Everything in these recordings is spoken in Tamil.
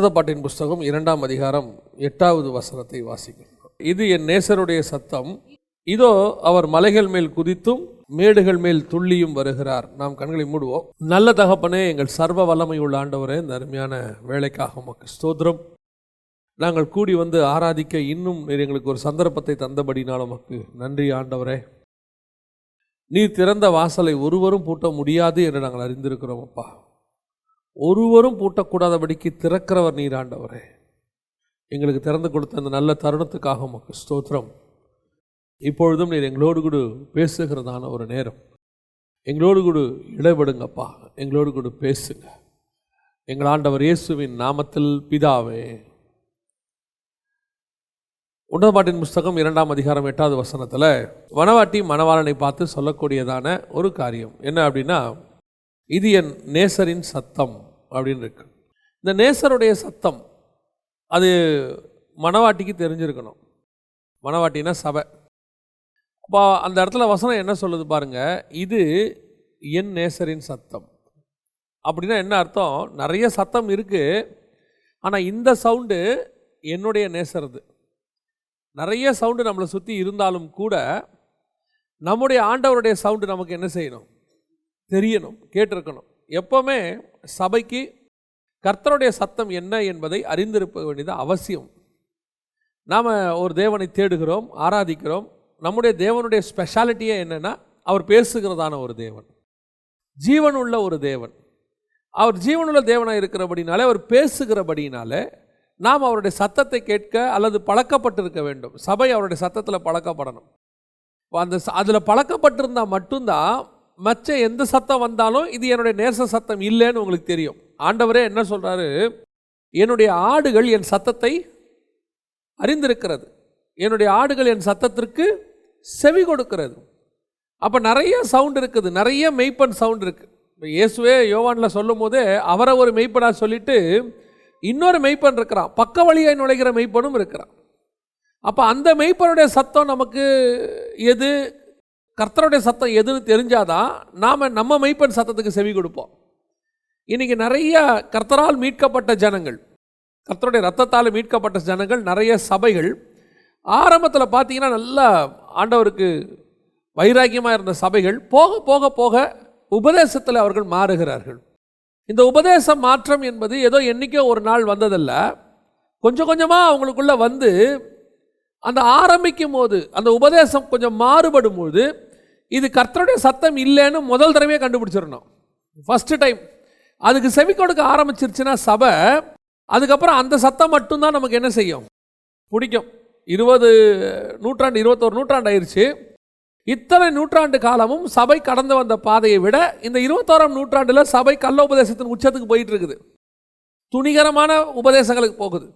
உன்னத பாட்டின் புஸ்தகம் இரண்டாம் அதிகாரம் எட்டாவது வசனத்தை வாசிக்கிறோம் இது என் நேசருடைய சத்தம். இதோ அவர் மலைகள் மேல் குதித்தும் மேடுகள் மேல் துள்ளியும் வருகிறார். நாம் கண்களை மூடுவோம். நல்ல தகப்பனே எங்கள் சர்வ வல்லமை உள்ள ஆண்டவரே இந்த அருமையான வேலைக்காக உமக்கு ஸ்தோத்திரம். நாங்கள் கூடி வந்து ஆராதிக்க இன்னும் எங்களுக்கு ஒரு சந்தர்ப்பத்தை தந்தபடினால் உமக்கு நன்றி ஆண்டவரே. நீர் திறந்த வாசலை ஒருவரும் பூட்ட முடியாது என்று நாங்கள் அறிந்திருக்கிறோம் அப்பா. ஒருவரும் பூட்டக்கூடாதபடிக்கு திறக்கிறவர் நீராண்டவரே எங்களுக்கு திறந்து கொடுத்த அந்த நல்ல தருணத்துக்காக உமக்கு ஸ்தோத்திரம். இப்பொழுதும் நீர் எங்களோடு கூட பேசுகிறதான ஒரு நேரம். எங்களோடு கூட இடைபடுங்கப்பா. எங்களோடு கூட பேசுங்க. எங்கள் ஆண்டவர் இயேசுவின் நாமத்தில் பிதாவே. உன்னதமாட்டின் புஸ்தகம் இரண்டாம் அதிகாரம் எட்டாவது வசனத்தில் வனவாட்டி மணவாளனை பார்த்து சொல்லக்கூடியதான ஒரு காரியம். என்ன அப்படின்னா இது என் நேசரின் சத்தம் அப்படின்னு இருக்கு. இந்த நேசருடைய சத்தம் அது மணவாட்டிக்கு தெரிஞ்சிருக்கணும். மணவாட்டினா சபை. அப்போ அந்த இடத்துல வசனம் என்ன சொல்லுது பாருங்க இது என் நேசரின் சத்தம். அப்படின்னா என்ன அர்த்தம்? நிறைய சத்தம் இருக்குது ஆனால் இந்த சவுண்டு என்னுடைய நேசரது. நிறைய சவுண்டு நம்மளை சுற்றி இருந்தாலும் கூட நம்முடைய ஆண்டவருடைய சவுண்டு நமக்கு என்ன செய்யணும்? தெரியணும் கேட்டிருக்கணும். எப்போவுமே சபைக்கு கர்த்தருடைய சத்தம் என்ன என்பதை அறிந்திருக்க வேண்டியது அவசியம். நாம் ஒரு தேவனை தேடுகிறோம் ஆராதிக்கிறோம். நம்முடைய தேவனுடைய ஸ்பெஷாலிட்டியே என்னென்னா அவர் பேசுகிறதான ஒரு தேவன். ஜீவனுள்ள ஒரு தேவன். அவர் ஜீவனுள்ள தேவனாக இருக்கிறபடினாலே அவர் பேசுகிறபடினாலே நாம் அவருடைய சத்தத்தை கேட்க அல்லது பழக்கப்பட்டிருக்க வேண்டும். சபை அவருடைய சத்தத்தில் பழக்கப்படணும். அந்த அதில் பழக்கப்பட்டிருந்தால் மட்டும்தான் மற்ற எந்த சத்தம் வந்தாலும் இது என்னுடைய நேச சத்தம் இல்லைன்னு உங்களுக்கு தெரியும். ஆண்டவரே என்ன சொல்கிறாரு என்னுடைய ஆடுகள் என் சத்தத்தை அறிந்திருக்கிறது. என்னுடைய ஆடுகள் என் சத்தத்திற்கு செவி கொடுக்கிறது. அப்போ நிறைய சவுண்ட் இருக்குது. நிறைய மெய்ப்பன் சவுண்ட் இருக்குது இப்போ இயேசுவே யோவானில் சொல்லும் போதே அவரை ஒரு மெய்ப்பனாக சொல்லிட்டு இன்னொரு மெய்ப்பன் இருக்கிறான். பக்க வழியாக நுழைகிற மெய்ப்பனும் இருக்கிறான். அப்போ அந்த மெய்ப்பனுடைய சத்தம் நமக்கு எது? கர்த்தருடைய சத்தம் எதுன்னு தெரிஞ்சாதான் நாம் நம்ம மெய்ப்பன் சத்தத்துக்கு செவி கொடுப்போம். இன்றைக்கி நிறைய கர்த்தரால் மீட்கப்பட்ட ஜனங்கள் கர்த்தருடைய ரத்தத்தால் மீட்கப்பட்ட ஜனங்கள் நிறைய சபைகள் ஆரம்பத்தில் பார்த்தீங்கன்னா நல்லா ஆண்டவருக்கு வைராக்கியமாக இருந்த சபைகள் போக போக போக உபதேசத்தில் அவர்கள் மாறுகிறார்கள். இந்த உபதேச மாற்றம் என்பது ஏதோ என்றைக்கோ ஒரு நாள் வந்ததல்ல. கொஞ்சம் கொஞ்சமாக அவங்களுக்குள்ள வந்து அந்த ஆரம்பிக்கும் போது அந்த உபதேசம் கொஞ்சம் மாறுபடும் போது இது கர்த்தருடைய சத்தம் இல்லைன்னு முதல் தடவையே கண்டுபிடிச்சிடணும். ஃபஸ்ட்டு டைம் அதுக்கு செவி கொடுக்க ஆரம்பிச்சிருச்சுன்னா சபை அதுக்கப்புறம் அந்த சத்தம் மட்டும்தான் நமக்கு என்ன செய்யும்? பிடிக்கும். இருபது நூற்றாண்டு இருபத்தோரு நூற்றாண்டு ஆயிடுச்சு இத்தனை நூற்றாண்டு காலமும் சபை கடந்து வந்த பாதையை விட இந்த இருபத்தோராம் நூற்றாண்டில் சபை கள்ள உபதேசத்தின் உச்சத்துக்கு போயிட்டு இருக்குது துணிகரமான உபதேசங்களுக்கு போகுது.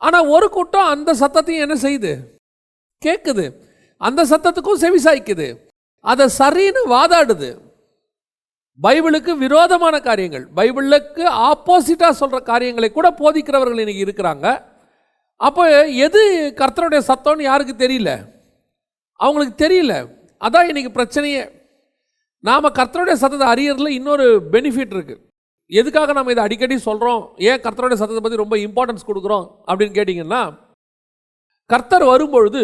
ஆனால் ஒரு கூட்டம் அந்த சத்தத்தையும் என்ன செய்யுது? கேட்குது அந்த சத்தத்துக்கும் செவி சாய்க்குது. அதை சரின்னு வாதாடுது. பைபிளுக்கு விரோதமான காரியங்கள் பைபிளுக்கு ஆப்போசிட்டாக சொல்கிற காரியங்களை கூட போதிக்கிறவர்கள் இன்றைக்கி இருக்கிறாங்க. அப்போ எது கர்த்தருடைய சத்தம்னு யாருக்கு தெரியல? அவங்களுக்கு தெரியல. அதான் இன்றைக்கி பிரச்சனையே. நாம் கர்த்தருடைய சத்தத்தை அறியறதுல இன்னொரு பெனிஃபிட் இருக்குது எதுக்காக நம்ம இதை அடிக்கடி சொல்கிறோம் ஏன் கர்த்தருடைய சத்தத்தை பற்றி ரொம்ப இம்பார்ட்டன்ஸ் கொடுக்குறோம் அப்படின்னு கேட்டிங்கன்னா கர்த்தர் வரும்பொழுது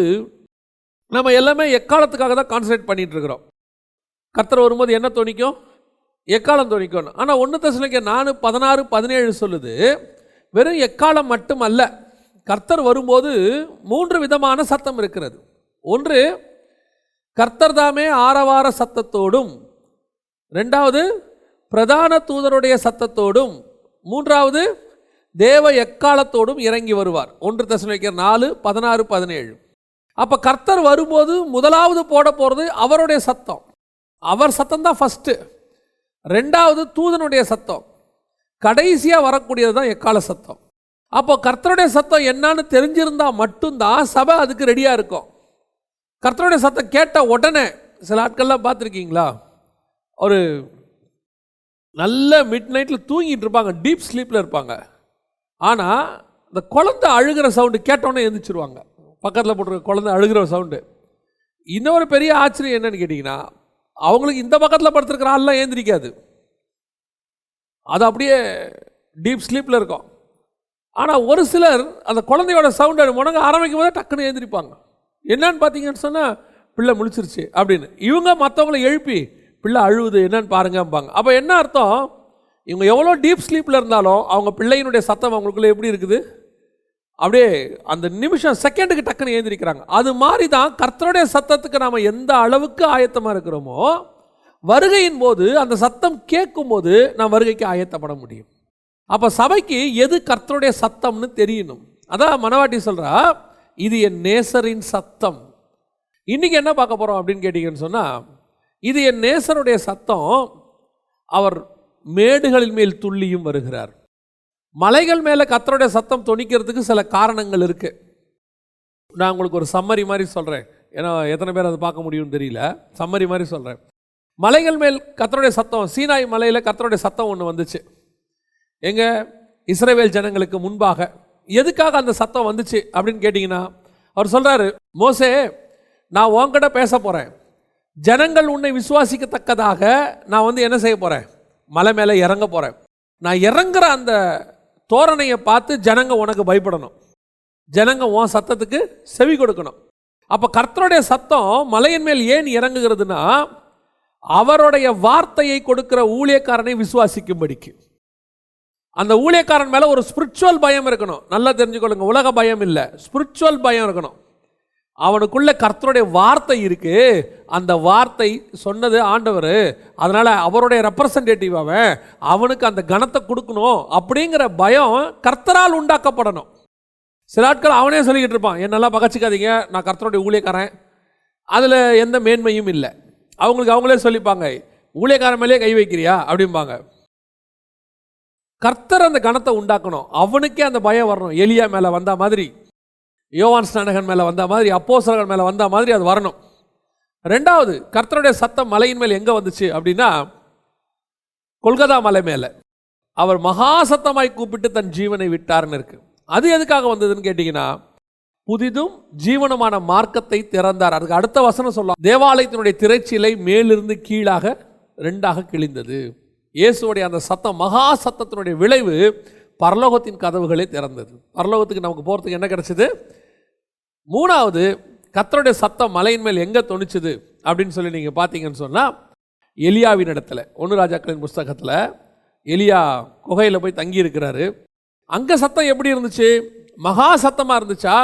நம்ம எல்லாமே எக்காலத்துக்காக தான் கான்சன்ட்ரேட் பண்ணிகிட்டு இருக்கிறோம் கர்த்தர் வரும்போது என்ன துணிக்கும் எக்காலம் துணிக்கும் ஆனால் ஒன்று தசனிக்க நானு பதினாறு பதினேழு சொல்லுது வெறும் எக்காலம் மட்டும் அல்ல கர்த்தர் வரும்போது மூன்று விதமான சத்தம் இருக்கிறது. ஒன்று கர்த்தர் தாமே ஆரவார சத்தத்தோடும் ரெண்டாவது பிரதான தூதருடைய சத்தத்தோடும் மூன்றாவது தேவ எக்காலத்தோடும் இறங்கி வருவார். ஒன்று தசனிக்கர் நாலு பதினாறு பதினேழு. அப்போ கர்த்தர் வரும்போது முதலாவது போட போகிறது அவருடைய சத்தம். அவர் சத்தம் தான் ஃபஸ்ட்டு ரெண்டாவது தூதனுடைய சத்தம். கடைசியாக வரக்கூடியது தான் எக்கால சத்தம். அப்போ கர்த்தருடைய சத்தம் என்னன்னு தெரிஞ்சிருந்தால் மட்டும்தான் சபை அதுக்கு ரெடியாக இருக்கும். கர்த்தருடைய சத்தம் கேட்ட உடனே சில ஆட்கள்லாம் பார்த்துருக்கீங்களா? ஒரு நல்ல மிட் நைட்டில் தூங்கிட்டு இருப்பாங்க டீப் ஸ்லீப்பில் இருப்பாங்க. ஆனால் இந்த குழந்தை அழுகிற சவுண்டு கேட்டோன்னே எழுந்திரிச்சிருவாங்க பக்கத்தில் போட்டிருக்க குழந்தை அழுகிற சவுண்டு இன்னொரு பெரிய ஆச்சரியம் என்னன்னு கேட்டிங்கன்னா அவங்களுக்கு இந்த பக்கத்தில் படுத்துருக்கிற ஆள்லாம் ஏந்திரிக்காது. அது அப்படியே டீப் ஸ்லீப்பில் இருக்கும். ஆனால் ஒரு சிலர் அந்த குழந்தையோட சவுண்ட் முடங்க ஆரம்பிக்கும் போதே டக்குன்னு ஏந்திரிப்பாங்க. என்னன்னு பார்த்தீங்கன்னு சொன்னால் பிள்ளை முழிச்சிருச்சு அப்படின்னு. இவங்க மற்றவங்கள எழுப்பி பிள்ளை அழுவுது என்னன்னு பாருங்கம்பாங்க. அப்போ என்ன அர்த்தம்? இவங்க எவ்வளோ டீப் ஸ்லீப்பில் இருந்தாலும் அவங்க பிள்ளையினுடைய சத்தம் அவங்களுக்குள்ளே எப்படி இருக்குது? அப்படியே அந்த நிமிஷம் செகண்டுக்கு டக்குன்னு ஏந்திரிக்கிறாங்க அது மாதிரி தான் கர்த்தருடைய சத்தத்துக்கு நாம் எந்த அளவுக்கு ஆயத்தமாக இருக்கிறோமோ வருகையின் போது அந்த சத்தம் கேட்கும்போது நாம் வருகைக்கு ஆயத்தப்பட முடியும். அப்போ சபைக்கு எது கர்த்தருடைய சத்தம்னு தெரியணும். அதான் மனவாட்டி சொல்கிறா இது என் நேசரின் சத்தம். இன்றைக்கி என்ன பார்க்க போகிறோம் அப்படின்னு கேட்டிங்கன்னு சொன்னால் இது என் நேசருடைய சத்தம் அவர் மேடுகளின் மேல் துள்ளியும் வருகிறார். மலைகள் மேலே கத்தருடைய சத்தம் துணிக்கிறதுக்கு சில காரணங்கள் இருக்குது நான் உங்களுக்கு ஒரு சம்மரி மாதிரி சொல்கிறேன் ஏன்னா எத்தனை பேர் அதை பார்க்க முடியும்னு தெரியல. சம்மரி மாதிரி சொல்கிறேன் மலைகள் மேல் கத்தருடைய சத்தம் சீனாய் மலையில் கத்தருடைய சத்தம் ஒன்று வந்துச்சு. எங்கள் இஸ்ரேவேல் ஜனங்களுக்கு முன்பாக எதுக்காக அந்த சத்தம் வந்துச்சு அப்படின்னு கேட்டிங்கன்னா அவர் சொல்கிறாரு மோசே நான் உன்கிட்ட பேச போகிறேன் ஜனங்கள் உன்னை விசுவாசிக்கத்தக்கதாக நான் வந்து என்ன செய்ய போகிறேன் மலை மேலே இறங்க போகிறேன் நான் இறங்குற அந்த தோரணையை பார்த்து ஜனங்க உனக்கு பயப்படணும். ஜனங்க உன் சத்தத்துக்கு செவி கொடுக்கணும். அப்போ கர்த்தருடைய சத்தம் மலையின் மேல் ஏன் இறங்குகிறதுனா அவருடைய வார்த்தையை கொடுக்கிற ஊழியக்காரனை விசுவாசிக்கும்படிக்கு. அந்த ஊழியக்காரன் மேலே ஒரு ஸ்பிரிச்சுவல் பயம் இருக்கணும். நல்லா தெரிஞ்சுக்கொள்ளுங்க உலக பயம் இல்லை. ஸ்பிரிச்சுவல் பயம் இருக்கணும். அவனுக்குள்ள கர்த்தருடைய வார்த்தை இருக்கு. அந்த வார்த்தை சொன்னது ஆண்டவர். அதனால அவருடைய ரெப்ரசன்டேட்டிவ் அவன் அவனுக்கு அந்த கணத்தை கொடுக்கணும் அப்படிங்கிற பயம் கர்த்தரால் உண்டாக்கப்படணும். சில ஆட்கள் அவனே சொல்லிக்கிட்டு இருப்பான் என்னெல்லாம் பகச்சிக்காதீங்க நான் கர்த்தருடைய ஊழியக்காரன். அதில் எந்த மேன்மையும் இல்லை. அவங்களுக்கு அவங்களே சொல்லிப்பாங்க ஊழியக்காரன் மேலேயே கை வைக்கிறியா? அப்படிம்பாங்க. கர்த்தர் அந்த கணத்தை உண்டாக்கணும். அவனுக்கே அந்த பயம் வரணும். எலியா மேலே வந்த மாதிரி. யோவான் ஸ்நானகன் மேலே வந்த மாதிரி அப்போஸ்தலர்கள் மேலே வந்த மாதிரி அது வரணும். ரெண்டாவது கர்த்தருடைய சத்தம் மலையின் மேல் எங்கே வந்துச்சு அப்படின்னா கொல்கத்தா மலை மேலே. அவர் மகா சத்தமாய் கூப்பிட்டு தன் ஜீவனை விட்டார்னு இருக்கு. அது எதுக்காக வந்ததுன்னு கேட்டிங்கன்னா புதிதும் ஜீவனமான மார்க்கத்தை திறந்தார். அதுக்கு அடுத்த வசனம் சொல்லலாம் தேவாலயத்தினுடைய திரைச்சிலை மேலிருந்து கீழாக ரெண்டாக கிழிந்தது. இயேசுடைய அந்த சத்தம் மகா சத்தத்தினுடைய விளைவு பரலோகத்தின் கதவுகளை திறந்தது. பரலோகத்துக்கு நமக்கு போகிறதுக்கு என்ன கிடைச்சது? மூணாவது கத்தருடைய சத்தம் மலையின் மேல் எங்கே தொணிச்சுது அப்படின்னு சொல்லி நீங்கள் பார்த்தீங்கன்னு சொன்னால் எலியாவின் இடத்துல ஒன்று ராஜாக்களின் புஸ்தகத்தில் எலியா குகையில் போய் தங்கி இருக்கிறாரு அங்கே சத்தம் எப்படி இருந்துச்சு? மகா சத்தமாக இருந்துச்சா?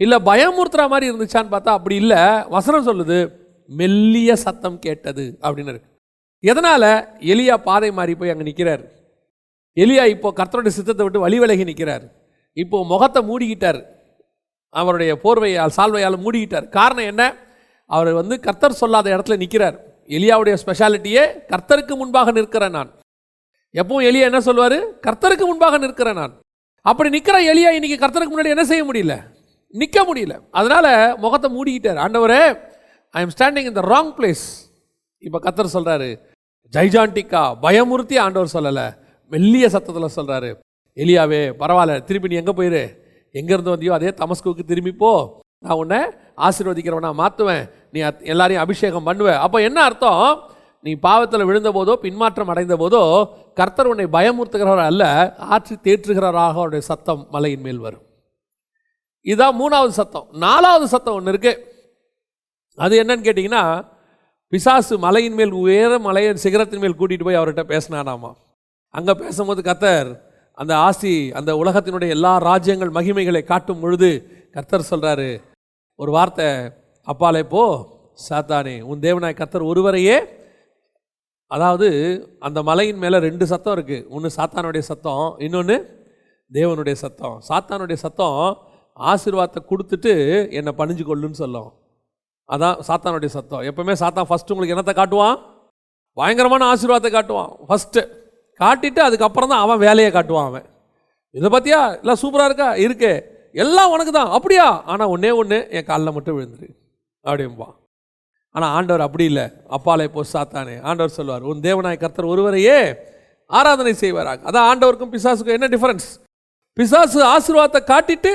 இல்லை பயமுறுத்துற மாதிரி இருந்துச்சான்னு பார்த்தா அப்படி இல்லை. வசனம் சொல்லுது மெல்லிய சத்தம் கேட்டது அப்படின்னு இருக்கு. எதனால்? எலியா பாதை மாறி போய் அங்கே நிற்கிறார் எலியா இப்போ கர்த்தருடைய சித்தத்தை விட்டு வழி விலகி நிற்கிறார் இப்போ முகத்தை மூடிக்கிட்டார். அவருடைய போர்வையால் சால்வையால் மூடிக்கிட்டார். காரணம் என்ன? அவர் வந்து கர்த்தர் சொல்லாத இடத்துல நிற்கிறார் எலியாவுடைய ஸ்பெஷாலிட்டியே கர்த்தருக்கு முன்பாக நிற்கிறேன் நான். எப்பவும் எலியா என்ன சொல்வார் கர்த்தருக்கு முன்பாக நிற்கிறேன் நான். அப்படி நிற்கிற எலியா இன்னைக்கு கர்த்தருக்கு முன்னாடி என்ன செய்ய முடியல? நிற்க முடியல. அதனால் முகத்தை மூடிக்கிட்டார். ஆண்டவரே I am standing in the wrong place இப்போ கர்த்தர் சொல்கிறாரு ஜைஜாண்டிக்கா பயமுறுத்தி ஆண்டவர் சொல்லலை. மெல்லிய சத்தத்தில் சொல்கிறாரு எலியாவே பரவாயில்ல திருப்பி நீ எங்கே போயிரு? எங்கேருந்து வந்தியோ அதே தமஸ்குவுக்கு திரும்பி போ. நான் உன்னை ஆசீர்வதிக்கிறவனா மாற்றுவேன் நீ அத்- எல்லாரையும் அபிஷேகம் பண்ணுவேன் அப்போ என்ன அர்த்தம்? நீ பாவத்தில் விழுந்த போதோ பின்மாற்றம் அடைந்த போதோ கர்த்தர் உன்னை பயமுறுத்துகிறவர் அல்ல ஆற்றி தேற்றுகிறவராக அவருடைய சத்தம் மலையின் மேல் வரும். இதுதான் மூணாவது சத்தம். நாலாவது சத்தம் ஒன்று இருக்கு. அது என்னன்னு கேட்டிங்கன்னா பிசாசு மலையின் மேல் உயர மலையின் சிகரத்தின் மேல் கூட்டிகிட்டு போய் அவர்கிட்ட பேசினானாமா அங்கே பேசும்போது கர்த்தர் அந்த ஆசி அந்த உலகத்தினுடைய எல்லா ராஜ்யங்கள் மகிமைகளை காட்டும் பொழுது கர்த்தர் சொல்கிறாரு ஒரு வார்த்தை அப்பாலே போ சாத்தானே உன் தேவனாய் கர்த்தர் ஒருவரையே அதாவது அந்த மலையின் மேலே ரெண்டு சத்தம் இருக்குது ஒன்று சாத்தானுடைய சத்தம் இன்னொன்று தேவனுடைய சத்தம். சாத்தானுடைய சத்தம் ஆசீர்வாதத்தை கொடுத்துட்டு என்னை பணிஞ்சு கொள்ளுன்னு சொல்லும். அதான் சாத்தானுடைய சத்தம். எப்பவுமே சாத்தான் ஃபஸ்ட்டு உங்களுக்கு என்னத்தை காட்டுவான்? பயங்கரமான ஆசீர்வாதத்தை காட்டுவான். ஃபஸ்ட்டு காட்டிட்டு அதுக்கப்புறம் தான் அவன் வேலையை காட்டுவான் அவன். இதை பார்த்தியா? எல்லாம் சூப்பராக இருக்கா? இருக்கு. எல்லாம் உனக்கு தான். அப்படியா? ஆனால் ஒன்றே ஒன்று என் காலில் மட்டும் விழுந்துரு. அப்படிம்பா. ஆனால் ஆண்டவர் அப்படி இல்லை. அப்பாலே போ சாத்தானே. ஆண்டவர் சொல்வார் உன் தேவனாய் கர்த்தர் ஒருவரையே ஆராதனை செய்வாராக. அதான் ஆண்டவருக்கும் பிசாசுக்கும் என்ன டிஃப்ரென்ஸ் பிசாசு ஆசீர்வாதத்தை காட்டிட்டு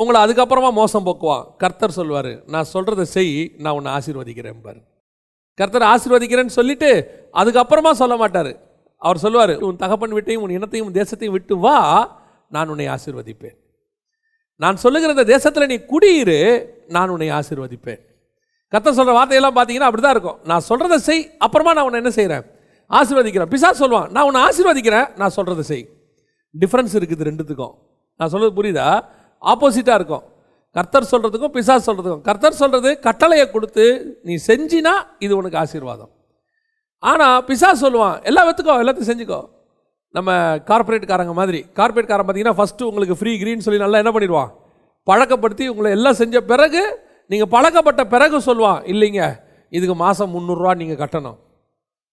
உங்களை அதுக்கப்புறமா மோசம் போக்குவான். கர்த்தர் சொல்வார் நான் சொல்கிறத செய் நான் உன்னை ஆசீர்வதிக்கிறேன் பாரு. கர்த்தர் ஆசீர்வதிக்கிறேன்னு சொல்லிட்டு அதுக்கப்புறமா சொல்ல மாட்டார். அவர் சொல்லுவார் உன் தகப்பன் வீட்டையும் உன் இனத்தையும் தேசத்தையும் விட்டு வா நான் உன்னை ஆசிர்வதிப்பேன். நான் சொல்லுகிற இந்த தேசத்தில் நீ குடியிரு நான் உன்னை ஆசிர்வதிப்பேன். கர்த்தர் சொல்கிற வார்த்தையெல்லாம் பார்த்தீங்கன்னா அப்படி தான் இருக்கும். நான் சொல்கிறத செய் அப்புறமா நான் உன்னை என்ன செய்கிறேன் ஆசிர்வதிக்கிறேன். பிசா சொல்லுவான் நான் உன்னை ஆசிர்வதிக்கிறேன் நான் சொல்கிறத செய். டிஃப்ரென்ஸ் இருக்குது ரெண்டுத்துக்கும். நான் சொல்கிறது புரியுதா? ஆப்போசிட்டாக இருக்கும். கர்த்தர் சொல்கிறதுக்கும் பிசா சொல்கிறதுக்கும் கர்த்தர் சொல்கிறது கட்டளையை கொடுத்து நீ செஞ்சினா இது உனக்கு ஆசீர்வாதம். ஆனால் பிசா சொல்லுவான் எல்லா வெத்துக்கோ எல்லாத்தையும் செஞ்சுக்கோ. நம்ம கார்பரேட்காரங்க மாதிரி. கார்பரேட்காரன் பார்த்தீங்கன்னா ஃபஸ்ட்டு உங்களுக்கு ஃப்ரீ க்ரீன் சொல்லி நல்லா என்ன பண்ணிடுவான்? பழக்கப்படுத்தி உங்களை எல்லாம் செஞ்ச பிறகு நீங்கள் பழக்கப்பட்ட பிறகு சொல்லுவான் இல்லைங்க இதுக்கு மாதம் முந்நூறுரூவா நீங்கள் கட்டணும்.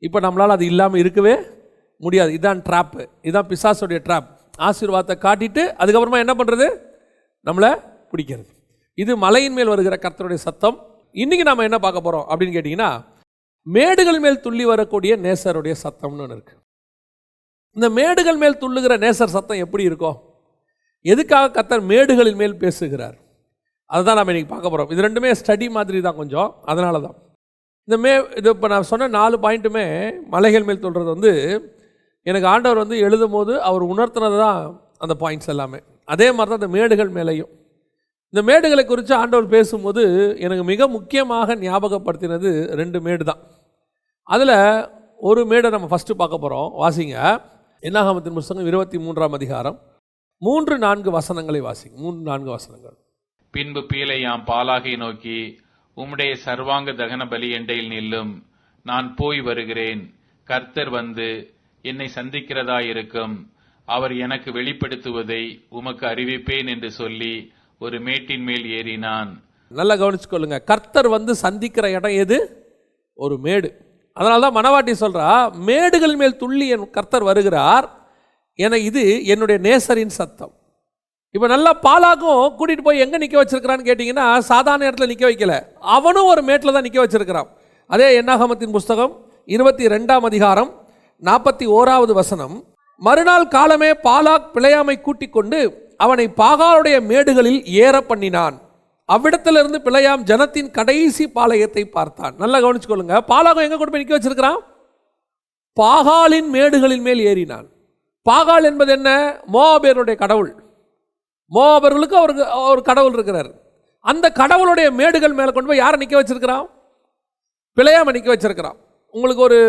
இப்போ நம்மளால் அது இல்லாமல் இருக்கவே முடியாது. இதுதான் ட்ராப்பு இதுதான் பிசாசுடைய ட்ராப் ஆசீர்வாதத்தை காட்டிட்டு அதுக்கப்புறமா என்ன பண்ணுறது நம்மளை பிடிக்கிறது. இது மலையின் மேல் வருகிற கர்த்தருடைய சத்தம். இன்றைக்கி நம்ம என்ன பார்க்க போகிறோம் அப்படின்னு கேட்டிங்கன்னா மேடுகள் மேல் துள்ளி வரக்கூடிய நேசருடைய சத்தம்னு ஒன்று இருக்குது இந்த மேடுகள் மேல் துள்ளுகிற நேசர் சத்தம் எப்படி இருக்கும் எதுக்காக கத்தர் மேடுகளின் மேல் பேசுகிறார் அதுதான் நம்ம இன்னைக்கு பார்க்க போகிறோம் இது ரெண்டுமே ஸ்டடி மாதிரி தான் கொஞ்சம் அதனால தான் இந்த மே இது இப்போ நான் சொன்ன நாலு பாயிண்ட்டுமே மலைகள் மேல் சொல்கிறது வந்து எனக்கு ஆண்டவர் வந்து எழுதும் போது அவர் உணர்த்தினது தான் அந்த பாயிண்ட்ஸ் எல்லாமே. அதே மாதிரி தான் இந்த மேடுகள் மேலேயும். இந்த மேடுகளை குறித்து ஆண்டவர் பேசும்போது எனக்கு மிக முக்கியமாக ஞாபகப்படுத்தினது ரெண்டு மேடு தான். அதில் ஒரு மேடை நம்ம ஃபஸ்ட்டு பார்க்க போகிறோம் வாசிங்க. என்னாகாமத்தின் புஸ்தகம் இருபத்தி மூன்றாம் அதிகாரம். மூன்று நான்கு வசனங்களை வாசிங்க. மூன்று நான்கு வசனங்கள். பின்பு பீலையாம் பாலாகை நோக்கி உம்முடைய சர்வாங்க தகன பலி எண்டையில் நில்லும். நான் போய் வருகிறேன். கர்த்தர் வந்து என்னை சந்திக்கிறதாயிருக்கும். அவர் எனக்கு வெளிப்படுத்துவதை உமக்கு அறிவிப்பேன் என்று சொல்லி ஒரு மேட்டின் மேல் ஏறினான். நல்லா கவனிச்சுக்கொள்ளுங்க. கர்த்தர் வந்து சந்திக்கிற இடம் எது? ஒரு மேடு. அதனால தான் மணவாட்டி சொல்றா மேடுகள் மேல் துள்ளி என் கர்த்தர் வருகிறார். என இது என்னுடைய நேசரின் சத்தம். இப்போ நல்லா பாலாக்கும் கூட்டிகிட்டு போய் எங்கே நிற்க வச்சிருக்கிறான்னு கேட்டிங்கன்னா சாதாரண இடத்துல நிற்க வைக்கல. அவனும் ஒரு மேட்டில் தான் நிற்க வச்சிருக்கிறான். அதே என்னாகமத்தின் புஸ்தகம் இருபத்தி ரெண்டாம் அதிகாரம் நாற்பத்தி ஓராவது வசனம். மறுநாள் காலமே பாலாக் பிழையாமை கூட்டிக் கொண்டு அவனை பாகாலுடைய மேடுகளில் ஏற பண்ணினான். அவ்விடத்திலிருந்து பிழையாம் ஜனத்தின் கடைசி பாளையத்தை பார்த்தான். நல்லா கவனிச்சுக்கொள்ளுங்க. பாலாகம் எங்க கொண்டு போய் நிற்க வச்சிருக்கிறான்? பாகாலின் மேடுகளின் மேல் ஏறினான். பாகால் என்பது என்ன? மோபேருடைய கடவுள். மோபர்களுக்கு அவருக்கு ஒரு கடவுள் இருக்கிறார். அந்த கடவுளுடைய மேடுகள் மேலே கொண்டு போய் யாரை நிற்க வச்சிருக்கிறான்? பிழையாம நிற்க வச்சிருக்கிறான். உங்களுக்கு ஒரு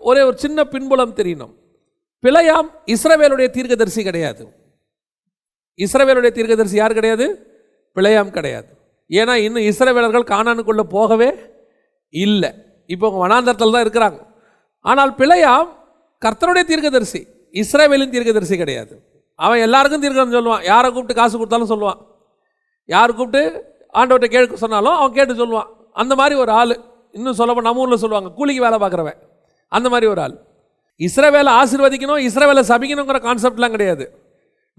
ஒரே ஒரு சின்ன பின்புலம் தெரியணும். பிழையாம் இஸ்ரவேலுடைய தீர்க்கதரிசி கிடையாது. இஸ்ரவேலுடைய தீர்க்கதரிசி யார் கிடையாது? பிழையாம் கிடையாது. ஏன்னா இன்னும் இஸ்ரவேலர்கள் காணானுக்குள்ளே போகவே இல்லை. இப்போ வனாந்தரத்தில் தான் இருக்கிறாங்க. ஆனால் பிழையாம் கர்த்தருடைய தீர்க்கதரிசி இஸ்ரேவேலின் தீர்க்கதரிசி கிடையாது. அவன் எல்லாருக்கும் தீர்க்கதரிசி சொல்லுவான். யாரை கூப்பிட்டு காசு கொடுத்தாலும் சொல்லுவான். யார் கூப்பிட்டு ஆண்டவர்கிட்ட கேட்க சொன்னாலும் அவன் கேட்டு சொல்லுவான். அந்த மாதிரி ஒரு ஆள். இன்னும் சொல்லப்போ நம்ம ஊரில் சொல்லுவாங்க கூலிக்கு வேலை பார்க்குறவன். அந்த மாதிரி ஒரு ஆள். இஸ்ரவேலை ஆசீர்வதிக்கணும் இஸ்ரவேலை சபிக்கணுங்கிற கான்செப்ட்லாம் கிடையாது.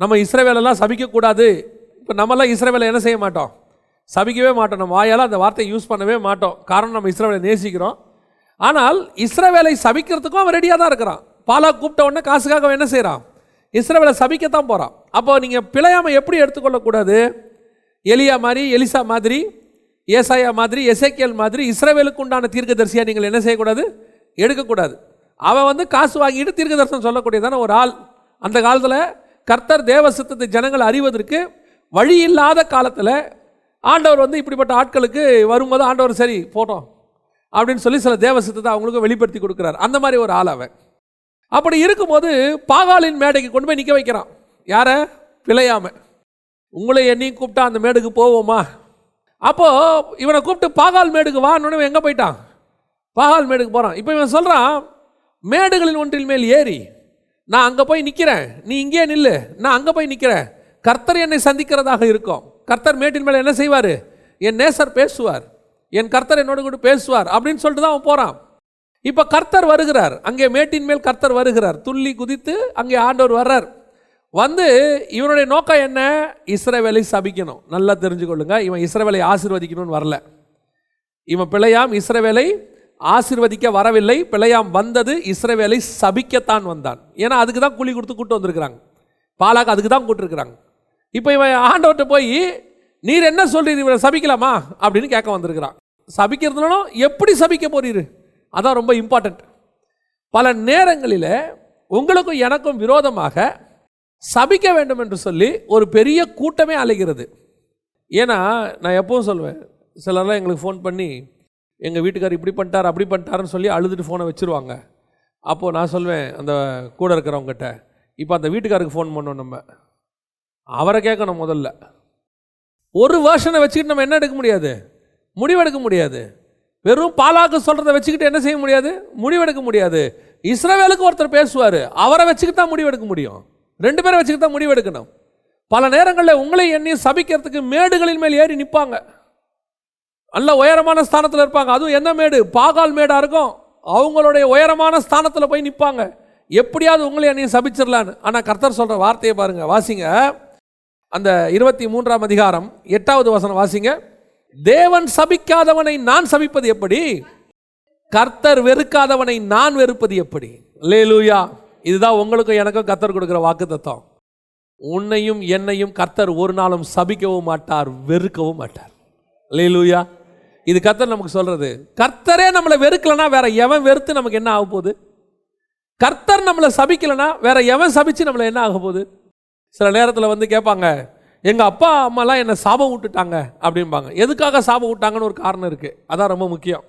நம்ம இஸ்ரவேலெல்லாம் சபிக்கக்கூடாது. இப்போ நம்மலாம் இஸ்ரவேலை என்ன செய்ய மாட்டோம்? சபிக்கவே மாட்டோம். நம்ம வாயால் அந்த வார்த்தையை யூஸ் பண்ணவே மாட்டோம். காரணம் நம்ம இஸ்ரவேலை நேசிக்கிறோம். ஆனால் இஸ்ரவேலை சபிக்கிறதுக்கும் அவன் ரெடியாக தான் இருக்கிறான். பாலா கூப்பிட்ட உடனே காசுக்காக அவன் என்ன செய்கிறான் இஸ்ரவேலை சபிக்கத்தான் போகிறான் அப்போ நீங்கள் பிழையாமல் எப்படி எடுத்துக்கொள்ளக்கூடாது? எலியா மாதிரி எலிசா மாதிரி ஏசாயா மாதிரி எசேக்கியல் மாதிரி இஸ்ரேவேலுக்கு உண்டான தீர்க்கதரிசியாக நீங்கள் என்ன செய்யக்கூடாது? எடுக்கக்கூடாது. அவன் வந்து காசு வாங்கிட்டு தீர்க்க தரிசனம் சொல்லக்கூடியதான ஒரு ஆள். அந்த காலத்தில் கர்த்தர் தேவ சித்தத்தை ஜனங்கள் அறிவதற்கு வழி இல்லாத காலத்தில் ஆண்டவர் வந்து இப்படிப்பட்ட ஆட்களுக்கு வரும்போது ஆண்டவர் சரி போட்டோம். அப்படின்னு சொல்லி சில தேவ சித்தத்தை அவங்களுக்கு வெளிப்படுத்தி கொடுக்குறார். அந்த மாதிரி ஒரு ஆள் அவன். அப்படி இருக்கும்போது பாகாலின் மேடைக்கு கொண்டு போய் நிற்க வைக்கிறான். யாரை? பிழையாம. உங்களை என்னையும் கூப்பிட்டா அந்த மேடுக்கு போவோமா? அப்போது இவனை கூப்பிட்டு பாகால் மேடுக்கு வான்னு எங்கே போயிட்டான்? பாகால் மேடுக்கு போகிறான் இப்போ இவன் சொல்கிறான் மேடுகளின் ஒன்றில் மேல் ஏறி நான் அங்கே போய் நிற்கிறேன் நீ இங்கேயே நில்லு. நான் அங்கே போய் நிற்கிறேன் கர்த்தர் என்னை சந்திக்கிறதாக இருக்கும். கர்த்தர் மேட்டின் மேலே என்ன செய்வார்? என் நேசர் பேசுவார். என் கர்த்தர் என்னோடு கூட பேசுவார் அப்படின்னு சொல்லிட்டு தான் அவன் போகிறான் இப்போ கர்த்தர் வருகிறார். அங்கே மேட்டின் மேல் கர்த்தர் வருகிறார். துள்ளி குதித்து அங்கே ஆண்டவர் வர்றார். வந்து இவனுடைய நோக்கம் என்ன? இஸ்ரவேலை சபிக்கணும். நல்லா தெரிஞ்சுக்கொள்ளுங்க. இவன் இஸ்ரவேலை ஆசீர்வதிக்கணும்னு வரல. இவன் பிழையாம் இஸ்ரவேலை ஆசிர்வதிக்க வரவில்லை. பிழையாம் வந்தது. இஸ்ரவேலை சபிக்கத்தான் வந்தான். ஏன்னா அதுக்கு தான் கூலி கொடுத்து கூட்டு வந்திருக்கிறாங்க. பாலாக்கு அதுக்கு தான் கூட்டிருக்கிறாங்க. இப்போ இவன் ஆண்டவர்கிட்ட போய் நீர் என்ன சொல்கிறீர் இவரை சபிக்கலாமா? அப்படின்னு கேட்க வந்திருக்கிறான். சபிக்கிறதுனாலும் எப்படி சபிக்க போறீரு? அதான் ரொம்ப இம்பார்ட்டண்ட் பல நேரங்களில் உங்களுக்கும் எனக்கும் விரோதமாக சபிக்க வேண்டும் என்று சொல்லி ஒரு பெரிய கூட்டமே அலைகிறது. ஏன்னா நான் எப்பவும் சொல்லுவேன் சிலர்லாம் எங்களுக்கு ஃபோன் பண்ணி எங்கள் வீட்டுக்கார் இப்படி பண்ணிட்டார் அப்படி பண்ணிட்டாருன்னு சொல்லி அழுதுட்டு ஃபோனை வச்சுருவாங்க. அப்போது நான் சொல்வேன் அந்த கூட இருக்கிறவங்ககிட்ட இப்போ அந்த வீட்டுக்காருக்கு ஃபோன் பண்ணோம் நம்ம. அவரை கேட்கணும் முதல்ல. ஒரு வேர்ஷனை வச்சுக்கிட்டு நம்ம என்ன எடுக்க முடியாது? முடிவெடுக்க முடியாது. வெறும் பாலாக்கு சொல்கிறத வச்சுக்கிட்டு என்ன செய்ய முடியாது? முடிவெடுக்க முடியாது. இஸ்ரவேலுக்கு ஒருத்தர் பேசுவார் அவரை வச்சுக்கிட்டு தான் முடிவெடுக்க முடியும். ரெண்டு பேரை வச்சுக்கிட்டு தான் முடிவெடுக்கணும். பல நேரங்களில் உங்களை எண்ணி சபிக்கிறதுக்கு மேடுகளின் மேல் ஏறி நிற்பாங்க நல்ல உயரமான ஸ்தானத்தில் இருப்பாங்க. அதுவும் என்ன மேடு? பாகால் மேடாக இருக்கும். அவங்களுடைய உயரமான ஸ்தானத்தில் போய் நிற்பாங்க எப்படியாவது உங்களை என்னையும் சபிச்சிடலான்னு ஆனால் கர்த்தர் சொல்கிற வார்த்தையை பாருங்கள் வாசிங்க. அந்த இருபத்தி மூன்றாம் அதிகாரம் எட்டாவது வசனம் வாசிங்க. தேவன் சபிக்காதவனை நான் சபிப்பது எப்படி? கர்த்தர் வெறுக்காதவனை நான் வெறுப்பது எப்படி? லேலூயா இதுதான் உங்களுக்கும் எனக்கும் கர்த்தர் கொடுக்குற வாக்கு தத்துவம் உன்னையும் என்னையும் கர்த்தர் ஒரு நாளும் சபிக்கவும் மாட்டார் வெறுக்கவும் மாட்டார். லேலூயா இது கர்த்தர் நமக்கு சொல்கிறது கர்த்தரே நம்மளை வெறுக்கலைன்னா வேற எவன் வெறுத்து நமக்கு என்ன ஆக போகுது? கர்த்தர் நம்மளை சபிக்கலைன்னா வேற எவன் சபிச்சு நம்மளை என்ன ஆக போகுது? சில நேரத்தில் வந்து கேட்பாங்க எங்கள் அப்பா அம்மாலாம் என்னை சாபம் விட்டுட்டாங்க அப்படிம்பாங்க. எதுக்காக சாபம் விட்டாங்கன்னு ஒரு காரணம் இருக்குது அதான் ரொம்ப முக்கியம்.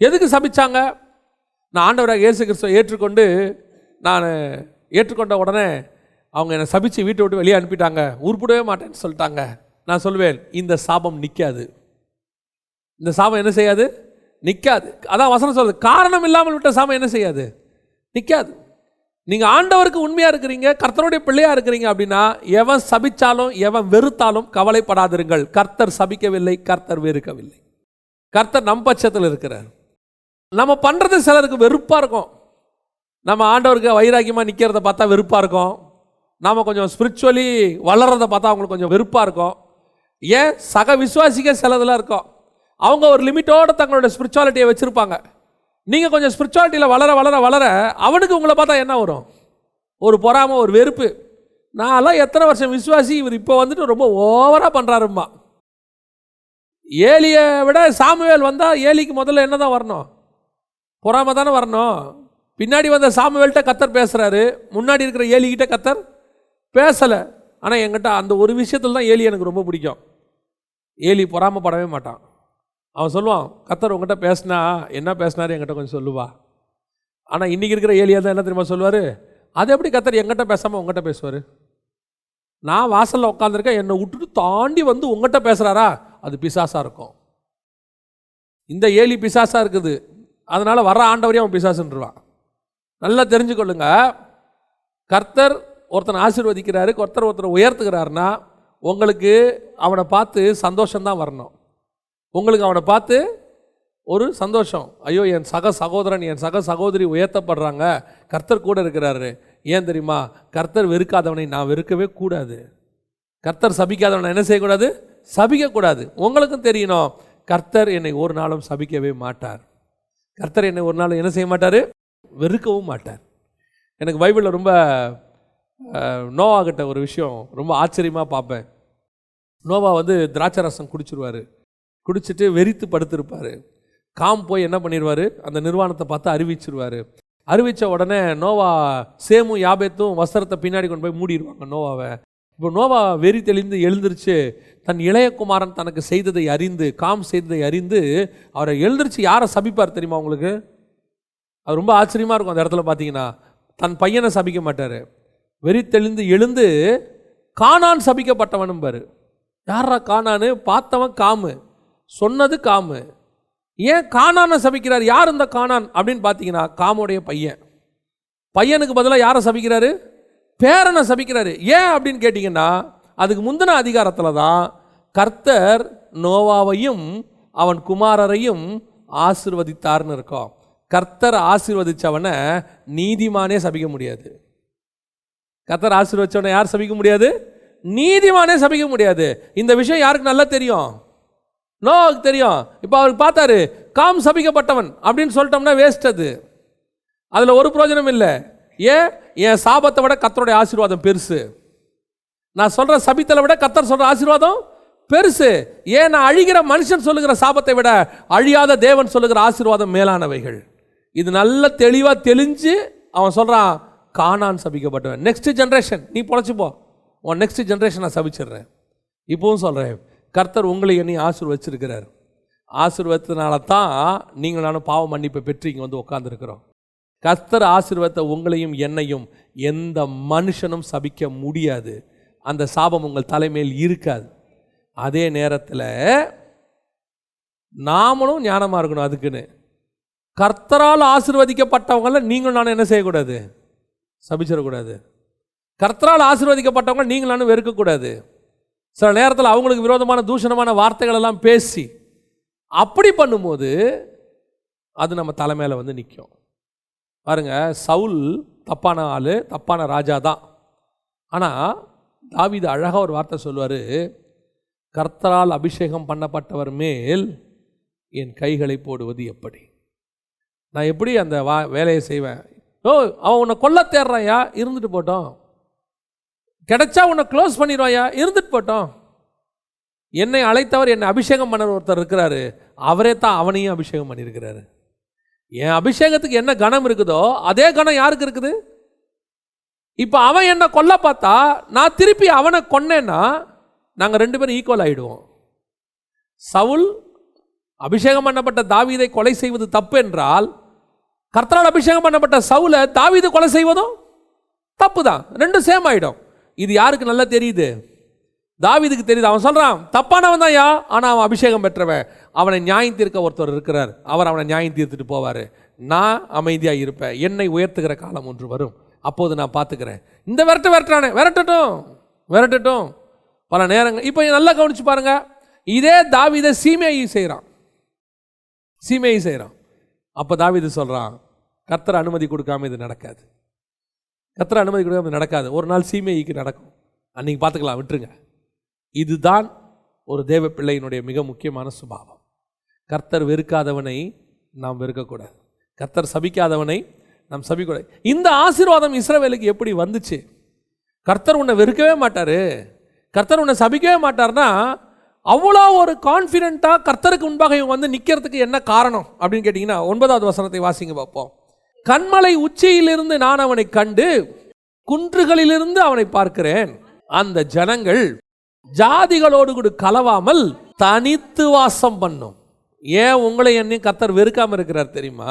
எதுக்கு சபிச்சாங்க? நான் ஆண்டவராக இயேசு கிறிஸ்துவை ஏற்றுக்கொண்டு நான் ஏற்றுக்கொண்ட உடனே அவங்க என்னை சபிச்சு வீட்டை விட்டு வெளியே அனுப்பிட்டாங்க. உருப்பிடவே மாட்டேன்னு சொல்லிட்டாங்க. நான் சொல்வேன் இந்த சாபம் நிற்காது இந்த சாபம் என்ன செய்யாது? நிற்காது அதான் வசனம் சொல்லுது காரணம் இல்லாமல் விட்ட சாபம் என்ன செய்யாது? நிற்காது நீங்கள் ஆண்டவருக்கு உண்மையாக இருக்கிறீங்க கர்த்தருடைய பிள்ளையாக இருக்கிறீங்க அப்படின்னா எவன் சபித்தாலும் எவன் வெறுத்தாலும் கவலைப்படாதிருங்கள். கர்த்தர் சபிக்கவில்லை கர்த்தர் வெறுக்கவில்லை. கர்த்தர் நம் பட்சத்தில் இருக்கிறார். நம்ம பண்ணுறது சிலருக்கு வெறுப்பாக இருக்கும். நம்ம ஆண்டவருக்கு வைராக்கியமாக நிற்கிறத பார்த்தா வெறுப்பாக இருக்கும். நாம் கொஞ்சம் ஸ்பிரிச்சுவலி வளர்கிறத பார்த்தா அவங்களுக்கு கொஞ்சம் வெறுப்பாக இருக்கும். ஏன்? சக விசுவாசிக்க சிலதெல்லாம் இருக்கும். அவங்க ஒரு லிமிட்டோட தங்களோட ஸ்பிரிச்சுவாலிட்டியை வச்சுருப்பாங்க. நீங்கள் கொஞ்சம் ஸ்பிரிச்சுவாலிட்டியில் வளர வளர வளர அவனுக்கு உங்களை பார்த்தா என்ன வரும்? ஒரு பொறாமை ஒரு வெறுப்பு. நான்லாம் எத்தனை வருஷம் விசுவாசி இவர் இப்போ வந்துட்டு ரொம்ப ஓவராக பண்ணுறாருமா ஏலியை விட சாமுவேல் வந்தால் ஏலிக்கு முதல்ல என்ன தான் வரணும்? பொறாம தானே வரணும். பின்னாடி வந்த சாமுவேல்கிட்ட கத்தர் பேசுகிறாரு முன்னாடி இருக்கிற ஏலிக்கிட்ட கத்தர் பேசலை. ஆனால் என்கிட்ட அந்த ஒரு விஷயத்தில் தான் ஏலி எனக்கு ரொம்ப பிடிக்கும். ஏலி பொறாமப்படவே மாட்டான். அவன் சொல்லுவான் கத்தர் உங்ககிட்ட பேசினா என்ன பேசினாரு என்கிட்ட கொஞ்சம் சொல்லுவா. ஆனால் இன்றைக்கி இருக்கிற ஏலியா தான் என்ன தெரியுமா சொல்லுவார்? அது எப்படி கத்தர் எங்கிட்ட பேசாமல் உங்ககிட்ட பேசுவார்? நான் வாசலில் உட்காந்துருக்கேன் என்னை விட்டுட்டு தாண்டி வந்து உங்ககிட்ட பேசுகிறாரா அது பிசாசாக இருக்கும். இந்த ஏலி பிசாசாக இருக்குது. அதனால் வர ஆண்டவரையும் அவன் பிசாசுன்றான் நல்லா தெரிஞ்சுக்கொள்ளுங்க. கர்த்தர் ஒருத்தனை ஆசீர்வதிக்கிறாரு கர்த்தர் ஒருத்தரை உயர்த்துக்கிறாருன்னா உங்களுக்கு அவனை பார்த்து சந்தோஷம்தான் வரணும். உங்களுக்கு அவனை பார்த்து ஒரு சந்தோஷம். ஐயோ என் சக சகோதரன் என் சக சகோதரி உயர்த்தப்படுறாங்க. கர்த்தர் கூட இருக்கிறாரு. ஏன் தெரியுமா? கர்த்தர் வெறுக்காதவனை நான் வெறுக்கவே கூடாது. கர்த்தர் சபிக்காதவனை என்ன செய்யக்கூடாது? சபிக்கக்கூடாது. உங்களுக்கும் தெரியணும். கர்த்தர் என்னை ஒரு நாளும் சபிக்கவே மாட்டார். கர்த்தர் என்னை ஒரு நாளும் என்ன செய்ய மாட்டார்? வெறுக்கவும் மாட்டார். எனக்கு பைபிளில் ரொம்ப நோவாகிட்ட ஒரு விஷயம் ரொம்ப ஆச்சரியமாக பார்ப்பேன். நோவா வந்து திராட்சை ரசம் குடிச்சிருவார். குடிச்சிட்டு வெறித்து படுத்திருப்பார். காம் போய் என்ன பண்ணிடுவார் அந்த நிர்வாணத்தை பார்த்து அறிவிச்சிருவார். அறிவித்த உடனே நோவா சேமும் யாபேத்தும் வஸ்திரத்தை பின்னாடி கொண்டு போய் மூடிடுவாங்க நோவாவை. இப்போ நோவா வெறி தெளிந்து எழுந்திருச்சு. தன் இளையகுமாரன் தனக்கு செய்ததை அறிந்து காம் செய்ததை அறிந்து அவரை எழுந்திருச்சு யாரை சபிப்பார் தெரியுமா உங்களுக்கு? அது ரொம்ப ஆச்சரியமாக இருக்கும் அந்த இடத்துல பார்த்தீங்கன்னா. தன் பையனை சபிக்க மாட்டார். வெறி தெளிந்து எழுந்து காணான் சபிக்கப்பட்டவனும் பாரு. யாரா காணான்னு பார்த்தவன் காமு. சொன்னது காமு. ஏன் காணானை சபிக்கிறார்? யார் இந்த காணான் அப்படின்னு பார்த்தீங்கன்னா காமுடைய பையன். பையனுக்கு பதிலாக யாரை சபிக்கிறாரு? பேரனை சபிக்கிறாரு. ஏன் அப்படின்னு கேட்டிங்கன்னா அதுக்கு முந்தின அதிகாரத்தில் தான் கர்த்தர் நோவாவையும் அவன் குமாரரையும் ஆசிர்வதித்தார்னு இருக்கோம். கர்த்தர் ஆசீர்வதிச்சவனை நீதிமானே சபிக்க முடியாது. கர்த்தர் ஆசீர்வதிச்சவனை யார் சபிக்க முடியாது? நீதிமானே சபிக்க முடியாது. இந்த விஷயம் யாருக்கு நல்லா தெரியும்? நோவுக்கு தெரியும். இப்போ அவருக்கு பார்த்தாரு காம் சபிக்கப்பட்டவன் அப்படின்னு சொல்லிட்டோம்னா வேஸ்ட் அது. அதில் ஒரு பிரயோஜனம் இல்லை. ஏன்? என் சாபத்தை விட கத்தருடைய ஆசீர்வாதம் பெருசு. நான் சொல்கிற சபித்தலை விட கத்தர் சொல்கிற ஆசீர்வாதம் பெருசு. ஏன்? நான் அழிகிற மனுஷன் சொல்லுகிற சாபத்தை விட அழியாத தேவன் சொல்லுகிற ஆசீர்வாதம் மேலானவைகள். இது நல்ல தெளிவாக தெளிஞ்சு அவன் சொல்கிறான் காணான் சபிக்கப்பட்டவன். நெக்ஸ்ட் ஜென்ரேஷன் நீ பொழைச்சிப்போ உன் நெக்ஸ்ட் ஜென்ரேஷன் நான் சபிச்சிடுறேன். இப்போவும் சொல்கிறேன் கர்த்தர் உங்களை என்னை ஆசீர்வச்சிருக்கிறார். ஆசீர்வத்தினால தான் நீங்கள் நானும் பாவ மன்னிப்பை பெற்று இங்கே வந்து உட்காந்துருக்கிறோம் கர்த்தர் ஆசீர்வத்தை உங்களையும் என்னையும் எந்த மனுஷனும் சபிக்க முடியாது. அந்த சாபம் உங்கள் தலைமையில் இருக்காது. அதே நேரத்தில் நாமளும் ஞானமாக இருக்கணும் அதுக்குன்னு. கர்த்தரால் ஆசீர்வதிக்கப்பட்டவங்கள நீங்களும் நானும் என்ன செய்யக்கூடாது? சபிச்சிடக்கூடாது. கர்த்தரால் ஆசீர்வதிக்கப்பட்டவங்க நீங்கள் நானும் வெறுக்கக்கூடாது. சில நேரத்தில் அவங்களுக்கு விரோதமான தூஷணமான வார்த்தைகள் எல்லாம் பேசி அப்படி பண்ணும்போது அது நம்ம தலைமையில் வந்து நிற்கும் பாருங்க சவுல் தப்பான ஆள் தப்பான ராஜா தான். ஆனால் தாவிது அழகாக ஒரு வார்த்தை சொல்லுவார் கர்த்தரால் அபிஷேகம் பண்ணப்பட்டவர் மேல் என் கைகளை போடுவது எப்படி? நான் எப்படி அந்த வா வேலையை செய்வேன்? ஓ அவன் உன்னை கொல்ல தேடுறாயா இருந்துட்டு போட்டோம். கிடைச்சா உன்னை க்ளோஸ் பண்ணிடுவாயா? இருந்துட்டு போட்டோம். என்னை அழைத்தவர் என்னை அபிஷேகம் பண்ண ஒருத்தர் இருக்கிறாரு. அவரே தான் அவனையும் அபிஷேகம் பண்ணியிருக்கிறாரு. என் அபிஷேகத்துக்கு என்ன கணம் இருக்குதோ அதே கணம் யாருக்கு இருக்குது? இப்போ அவன் என்னை கொல்ல பார்த்தா நான் திருப்பி அவனை கொன்னேன்னா நாங்கள் ரெண்டு பேரும் ஈக்குவல் ஆகிடுவோம் சவுல் அபிஷேகம் பண்ணப்பட்ட தாவீதை கொலை செய்வது தப்பு என்றால் கர்த்தரால் அபிஷேகம் பண்ணப்பட்ட சவுலை தாவீது கொலை செய்வதும் தப்பு தான் ரெண்டும் சேம் ஆகிடும் இது யாருக்கு நல்லா தெரியுது? தாவிதுக்கு தெரியுது. அவன் சொல்கிறான் தப்பானவன் தான் யா. ஆனால் அவன் அபிஷேகம் பெற்றவன். அவனை நியாயம் தீர்க்க ஒருத்தர் இருக்கிறார். அவர் அவனை நியாயம் தீர்த்துட்டு போவார். நான் அமைதியாக இருப்பேன். என்னை உயர்த்துகிற காலம் ஒன்று வரும். அப்போது நான் பார்த்துக்கிறேன். இந்த விரட்ட விரட்டுறானே. விரட்டட்டும். விரட்டட்டும். பல நேரங்கள். இப்போ நல்லா கவனிச்சு பாருங்க. இதே தாவீதை சீமையை செய்கிறான் சீமையை செய்கிறான் அப்போ தாவீது சொல்கிறான் கர்த்தர் அனுமதி கொடுக்காம இது நடக்காது. கர்த்தர் அனுமதி கொடுக்காம நடக்காது. ஒரு நாள் சீமைக்கு நடக்கும். அன்னைக்கு பார்த்துக்கலாம் விட்டுருங்க. இதுதான் ஒரு தேவ பிள்ளையினுடைய மிக முக்கியமான சுபாவம். கர்த்தர் வெறுக்காதவனை நாம் வெறுக்கக்கூடாது. கர்த்தர் சபிக்காதவனை நாம் சபிக்கூடாது. இந்த ஆசீர்வாதம் இஸ்ரவேலுக்கு எப்படி வந்துச்சு? கர்த்தர் உன்னை வெறுக்கவே மாட்டார். கர்த்தர் உன்னை சபிக்கவே மாட்டார்னா அவ்வளோ ஒரு கான்ஃபிடென்ட்டாக கர்த்தருக்கு முன்பாக இவங்க வந்து நிற்கிறதுக்கு என்ன காரணம் அப்படின்னு கேட்டிங்கன்னா ஒன்பதாவது வசனத்தை வாசிங்க பார்ப்போம். கண்மலை உச்சியிலிருந்து நான் அவனை கண்டு குன்றுகளிலிருந்து அவனை பார்க்கிறேன். அந்த ஜனங்கள் ஜாதிகளோடு கூட கலவாமல் தனித்து வாசம் பண்ணும். ஏன் உங்களை என்னையும் கர்த்தர் வெறுக்காமல் இருக்கிறார் தெரியுமா?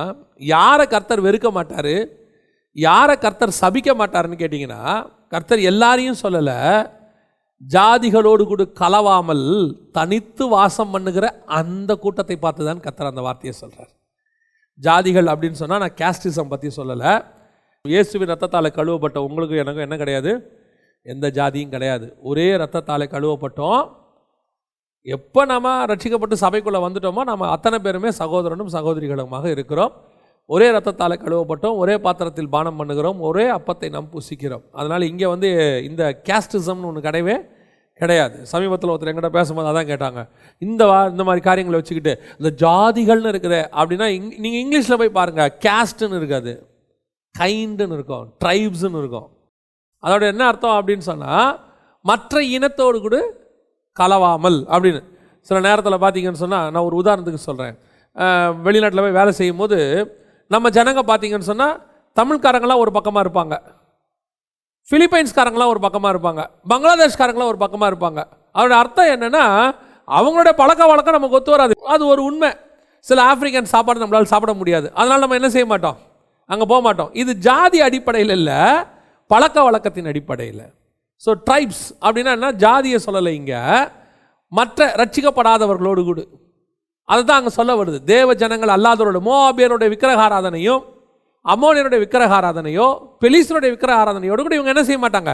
யாரை கர்த்தர் வெறுக்க மாட்டார்? யாரை கர்த்தர் சபிக்க மாட்டாருன்னு கேட்டிங்கன்னா கர்த்தர் எல்லாரையும் சொல்லலை. ஜாதிகளோடு கூட கலவாமல் தனித்து வாசம் பண்ணுகிற அந்த கூட்டத்தை பார்த்து தான் கர்த்தர் அந்த வார்த்தையை சொல்கிறார் ஜாதிகள் அப்படின்னு சொன்னால் நான் கேஸ்டிசம் பற்றி சொல்லலை. இயேசுவின் ரத்தத்தால் கழுவப்பட்ட உங்களுக்கு எனக்கும் என்ன கிடையாது? எந்த ஜாதியும் கிடையாது. ஒரே ரத்தத்தால் கழுவப்பட்டோம். எப்போ நம்ம ரட்சிக்கப்பட்டு சபைக்குள்ளே வந்துட்டோமோ நம்ம அத்தனை பேருமே சகோதரனும் சகோதரிகளுமாக இருக்கிறோம். ஒரே ரத்தத்தால் கழுவப்பட்டோம். ஒரே பாத்திரத்தில் பானம் பண்ணுகிறோம். ஒரே அப்பத்தை நாம் புசிக்கிறோம். அதனால் இங்கே வந்து இந்த கேஸ்டிசம்னு ஒன்று கிடையவே கிடையாது. சமீபத்தில் ஒருத்தர் எங்கிட்ட பேசும்போது அதான் கேட்டாங்க. இந்த வா இந்த மாதிரி காரியங்களை வச்சுக்கிட்டு இந்த ஜாதிகள்னு இருக்குது அப்படின்னா இங் நீங்கள் இங்கிலீஷில் போய் பாருங்கள் கேஸ்ட்டுன்னு இருக்காது. கைண்டுன்னு இருக்கும். ட்ரைப்ஸுன்னு இருக்கும். அதோட என்ன அர்த்தம் அப்படின்னு சொன்னால் மற்ற இனத்தோடு கூட கலவாமல் அப்படின்னு. சில நேரத்தில் பார்த்தீங்கன்னு சொன்னால் நான் ஒரு உதாரணத்துக்கு சொல்கிறேன் வெளிநாட்டில் போய் வேலை செய்யும் போது நம்ம ஜனங்க பார்த்தீங்கன்னு சொன்னால் தமிழ்காரங்களாம் ஒரு பக்கமாக இருப்பாங்க. பிலிப்பைன்ஸ்காரங்களாம் ஒரு பக்கமாக இருப்பாங்க. பங்களாதேஷ்காரங்களாம் ஒரு பக்கமாக இருப்பாங்க. அதோட அர்த்தம் என்னென்னா அவங்களுடைய பழக்க வழக்கம் நமக்கு ஒத்து வராது. அது ஒரு உண்மை. சில ஆப்பிரிக்கன் சாப்பாடு நம்மளால் சாப்பிட முடியாது. அதனால் நம்ம என்ன செய்ய மாட்டோம்? அங்கே போக மாட்டோம். இது ஜாதி அடிப்படையில் இல்லை பழக்க வழக்கத்தின் அடிப்படையில். ஸோ ட்ரைப்ஸ் அப்படின்னா என்ன? ஜாதியை சொல்லலை இங்கே. மற்ற ரட்சிக்கப்படாதவர்களோடு கூட. அதுதான் அங்கே சொல்ல வருது. தேவ ஜனங்கள் அல்லாதவரோட மோபியருடைய விக்கிரகாராதனையும் அம்மோனியருடைய விக்கிரகாராதனையோ விக்கிரக ஆராதனையோடு கூட இவங்க என்ன செய்ய மாட்டாங்க?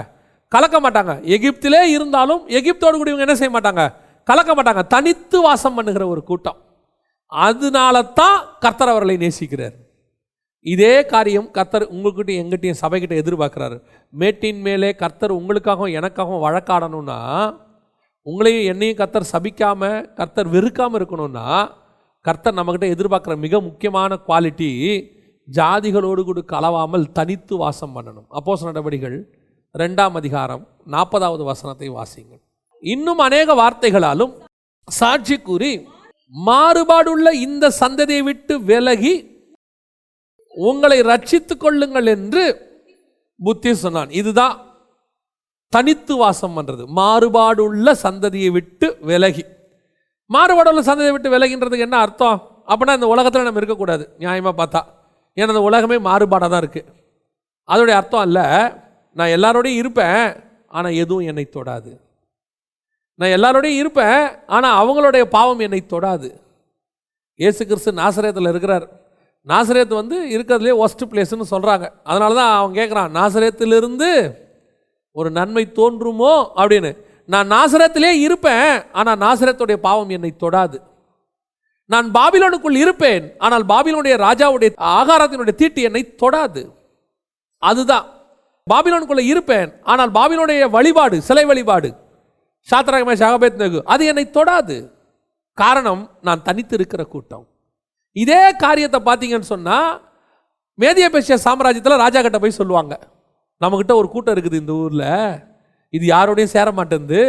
கலக்க மாட்டாங்க. எகிப்திலே இருந்தாலும் எகிப்தோடு கூட இவங்க என்ன செய்ய மாட்டாங்க? கலக்க மாட்டாங்க. தனித்து வாசம் பண்ணுகிற ஒரு கூட்டம். அதனால தான் கர்த்தர் அவர்களை நேசிக்கிறார். இதே காரியம் கர்த்தர் உங்கள்கிட்ட எங்கிட்டையும் சபைக்கிட்ட எதிர்பார்க்குறாரு. மேட்டின் மேலே கர்த்தர் உங்களுக்காகவும் எனக்காகவும் வழக்காடணும்னா உங்களையும் என்னையும் கர்த்தர் சபிக்காம கர்த்தர் வெறுக்காமல் இருக்கணும்னா கர்த்தர் நம்மக்கிட்ட எதிர்பார்க்குற மிக முக்கியமான குவாலிட்டி ஜாதிகளோடு கூட கலவாமல் தனித்து வாசம் பண்ணணும். அப்போஸ் நடவடிகள் ரெண்டாம் அதிகாரம் நாற்பதாவது வசனத்தை வாசிங்கள் இன்னும் அநேக வார்த்தைகளாலும் சாட்சி கூறி மாறுபாடுள்ள இந்த சந்ததியை விட்டு விலகி உங்களை ரட்சித்துக் கொள்ளுங்கள் என்று புத்தி சொன்னான். இதுதான் தனித்து வாசம் பண்ணுறது மாறுபாடுள்ள சந்ததியை விட்டு விலகி. மாறுபாடுள்ள சந்ததியை விட்டு விலகின்றதுக்கு என்ன அர்த்தம்? அப்படின்னா இந்த உலகத்தில் நம்ம இருக்கக்கூடாது. நியாயமாக பார்த்தா. ஏன்னா இந்த உலகமே மாறுபாடாக தான் இருக்குது அதோடைய அர்த்தம் அல்ல நான் எல்லாரோடையும் இருப்பேன் ஆனால் எதுவும் என்னை தொடாது. நான் எல்லாரோடையும் இருப்பேன் ஆனால் அவங்களுடைய பாவம் என்னை தொடாது. இயேசு கிறிஸ்து நாசரேத்தில் இருக்கிறார். நாசரேத் வந்து இருக்கிறதுலே ஒஸ்ட் பிளேஸ்னு சொல்கிறாங்க அதனால தான் அவன் கேட்குறான் நாசரேத்திலிருந்து ஒரு நன்மை தோன்றுமோ? அப்படின்னு. நான் நாசரத்திலே இருப்பேன் ஆனால் நாசரத்துடைய பாவம் என்னை தொடாது. நான் பாபிலோனுக்குள் இருப்பேன் ஆனால் பாபிலோனுடைய ராஜாவுடைய ஆகாரத்தினுடைய தீட்டு என்னை தொடாது. அதுதான். பாபிலோனுக்குள்ள இருப்பேன் ஆனால் பாபிலோனுடைய வழிபாடு சிலை வழிபாடு சாத்திரகமே சகபேத் அது என்னை தொடாது. காரணம் நான் தனித்து இருக்கிற கூட்டம். இதே காரியத்தை பார்த்தீங்கன்னு சொன்னால் மேதிய பேசிய சாம்ராஜ்யத்தில் ராஜா கிட்ட போய் சொல்லுவாங்க. நம்மக்கிட்ட ஒரு கூட்டம் இருக்குது இந்த ஊரில். இது யாரோடையும் சேர மாட்டேங்குது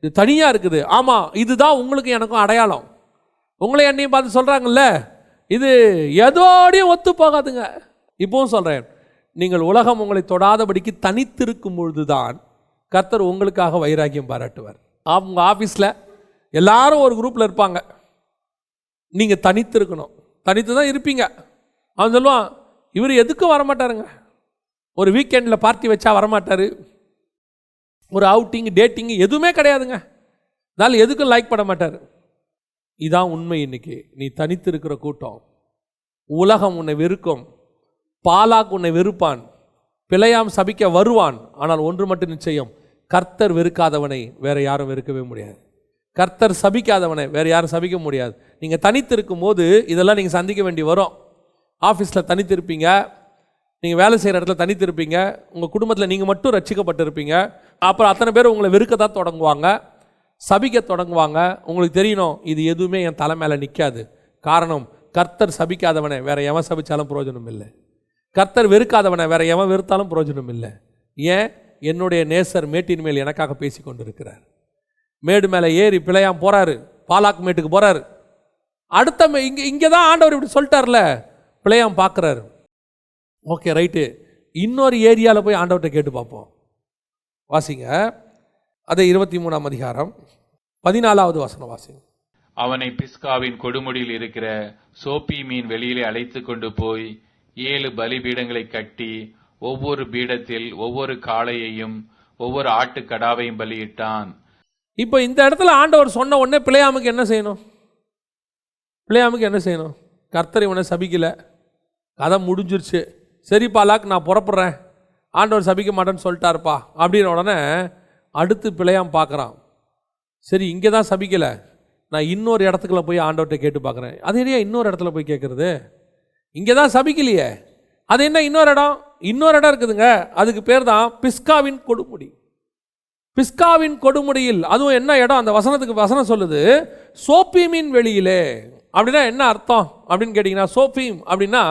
இது தனியாக இருக்குது. ஆமாம் இதுதான் உங்களுக்கு எனக்கும் அடையாளம். உங்களை என்னையும் பார்த்து சொல்கிறாங்கல்ல இது எதோடையும் ஒத்து போகாதுங்க இப்பவும் சொல்கிறேன் நீங்கள் உலகம் உங்களை தொடாதபடிக்கு தனித்திருக்கும் பொழுது தான் கர்த்தர் உங்களுக்காக வைராக்கியம் பாராட்டுவார். அவங்க ஆஃபீஸில் எல்லாரும் ஒரு குரூப்பில் இருப்பாங்க. நீங்கள் தனித்து இருக்கணும் தனித்து தான் இருப்பீங்க. அவன் சொல்லுவான் இவர் எதுக்கும் வரமாட்டாருங்க. ஒரு வீக்கெண்டில் பார்ட்டி வச்சா வரமாட்டார். ஒரு அவுட்டிங் டேட்டிங் எதுவுமே கிடையாதுங்க. அதனால் எதுக்கும் லைக் பண்ண மாட்டார். இதான் உண்மை இன்னைக்கு. நீ தனித்து இருக்கிற கூட்டம். உலகம் உன்னை வெறுக்கும். பாலாக் உன்னை வெறுப்பான். பிழையாம் சபிக்க வருவான். ஆனால் ஒன்று மட்டும் நிச்சயம். கர்த்தர் வெறுக்காதவனை வேற யாரும் வெறுக்கவே முடியாது. கர்த்தர் சபிக்காதவனை வேற யாரும் சபிக்க முடியாது. நீங்கள் தனித்து இருக்கும்போது இதெல்லாம் நீங்கள் சந்திக்க வேண்டி வரும். ஆஃபீஸில் தனித்திருப்பீங்க. நீங்கள் வேலை செய்கிற இடத்துல தனித்திருப்பீங்க. உங்கள் குடும்பத்தில் நீங்கள் மட்டும் ரட்சிக்கப்பட்டிருப்பீங்க. அப்புறம் அத்தனை பேர் உங்களை வெறுக்க தான் தொடங்குவாங்க. சபிக்க தொடங்குவாங்க. உங்களுக்கு தெரியணும் இது எதுவுமே என் தலை மேலே நிற்காது காரணம் கர்த்தர் சபிக்காதவனை வேற எவன் சபித்தாலும் பிரயோஜனம் இல்லை. கர்த்தர் வெறுக்காதவனை வேற எவன் வெறுத்தாலும் பிரயோஜனம் இல்லை. ஏன்? என்னுடைய நேசர் மேட்டின் மேல் எனக்காக பேசி கொண்டிருக்கிறார். மேடு மேலே ஏறி பிழையாம் போகிறாரு பாலாக் மேட்டுக்கு போகிறாரு அடுத்த மே- இங்கே தான் ஆண்டவர் இப்படி சொல்லிட்டார்ல. பிழையாம் பார்க்குறாரு. Okay right. இன்னொரு ஏரியாவில் போய் ஆண்டவர்கிட்ட கேட்டு பார்ப்போம். வாசிங்க. அதே இருபத்தி மூணாம் அதிகாரம். பதினாலாவது வசனம் வாசிங்க. அவனை பிஸ்காவின் கொடுமுடியில் இருக்கிற சோப்பி மீன் வெளியிலே அழைத்து கொண்டு போய் ஏழு பலிபீடங்களை கட்டி ஒவ்வொரு பீடத்தில் ஒவ்வொரு காளையையும் ஒவ்வொரு ஆட்டுக்கடாவையும் பலியிட்டான். இப்போ இந்த இடத்துல ஆண்டவர் சொன்ன உடனே பிள்ளையாமுக்கு என்ன செய்யணும்? பிள்ளையாமுக்கு என்ன செய்யணும்? கர்த்தர் இவனை சபிக்கல. கதை முடிஞ்சிருச்சு. சரி பாலாக் நான் புறப்படுறேன். ஆண்டவர் சபிக்க மாட்டேன்னு சொல்லிட்டாருப்பா. அப்படின்ன உடனே அடுத்து பிழையாம் பார்க்குறான். சரி இங்கே தான் சபிக்கலை. நான் இன்னொரு இடத்துக்குள்ள போய் ஆண்டவர்கிட்ட கேட்டு பார்க்குறேன். அது ஏன் இன்னொரு இடத்துல போய் கேட்குறது? இங்கே தான் சபிக்கலையே. அது என்ன இன்னொரு இடம்? இன்னொரு இடம் இருக்குதுங்க. அதுக்கு பேர் தான் பிஸ்காவின் கொடுமுடி. பிஸ்காவின் கொடுமுடியில் அதுவும் என்ன இடம்? அந்த வசனத்துக்கு வசனம் சொல்லுது சோப்பீமின் வெளியிலே. அப்படின்னா என்ன அர்த்தம்? அப்படின்னு கேட்டிங்கன்னா சோப்பீம் அப்படின்னா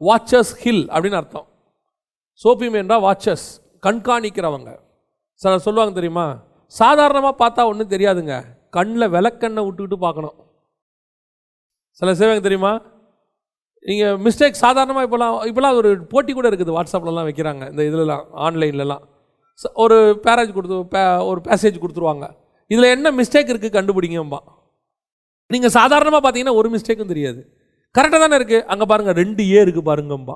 வாட்சஸ் ஹில் அப்படின்னு அர்த்தம். சோப்பீம் என்றால் வாட்சஸ் கண்காணிக்கிறவங்க. சில சொல்லுவாங்க தெரியுமா? சாதாரணமாக பார்த்தா ஒன்றும் தெரியாதுங்க. கண்ணில் விளக்கண்ணை விட்டுக்கிட்டு பார்க்கணும். சில செய்வாங்க தெரியுமா? நீங்கள் மிஸ்டேக் சாதாரணமாக இப்போலாம் இப்போலாம் ஒரு போட்டி கூட இருக்குது. வாட்ஸ்அப்லலாம் வைக்கிறாங்க இந்த இதுலலாம் ஆன்லைன்லலாம். ச- ஒரு பேரேஜ் கொடுத்து பே- ஒரு பேசேஜ் கொடுத்துருவாங்க. இதில் என்ன மிஸ்டேக் இருக்குது கண்டுபிடிங்கம்பா நீங்கள் சாதாரணமாக பார்த்தீங்கன்னா ஒரு மிஸ்டேக்கும் தெரியாது. கரெக்டாக தானே இருக்குது அங்கே பாருங்கள் ரெண்டு ஏ இருக்குது பாருங்கம்பா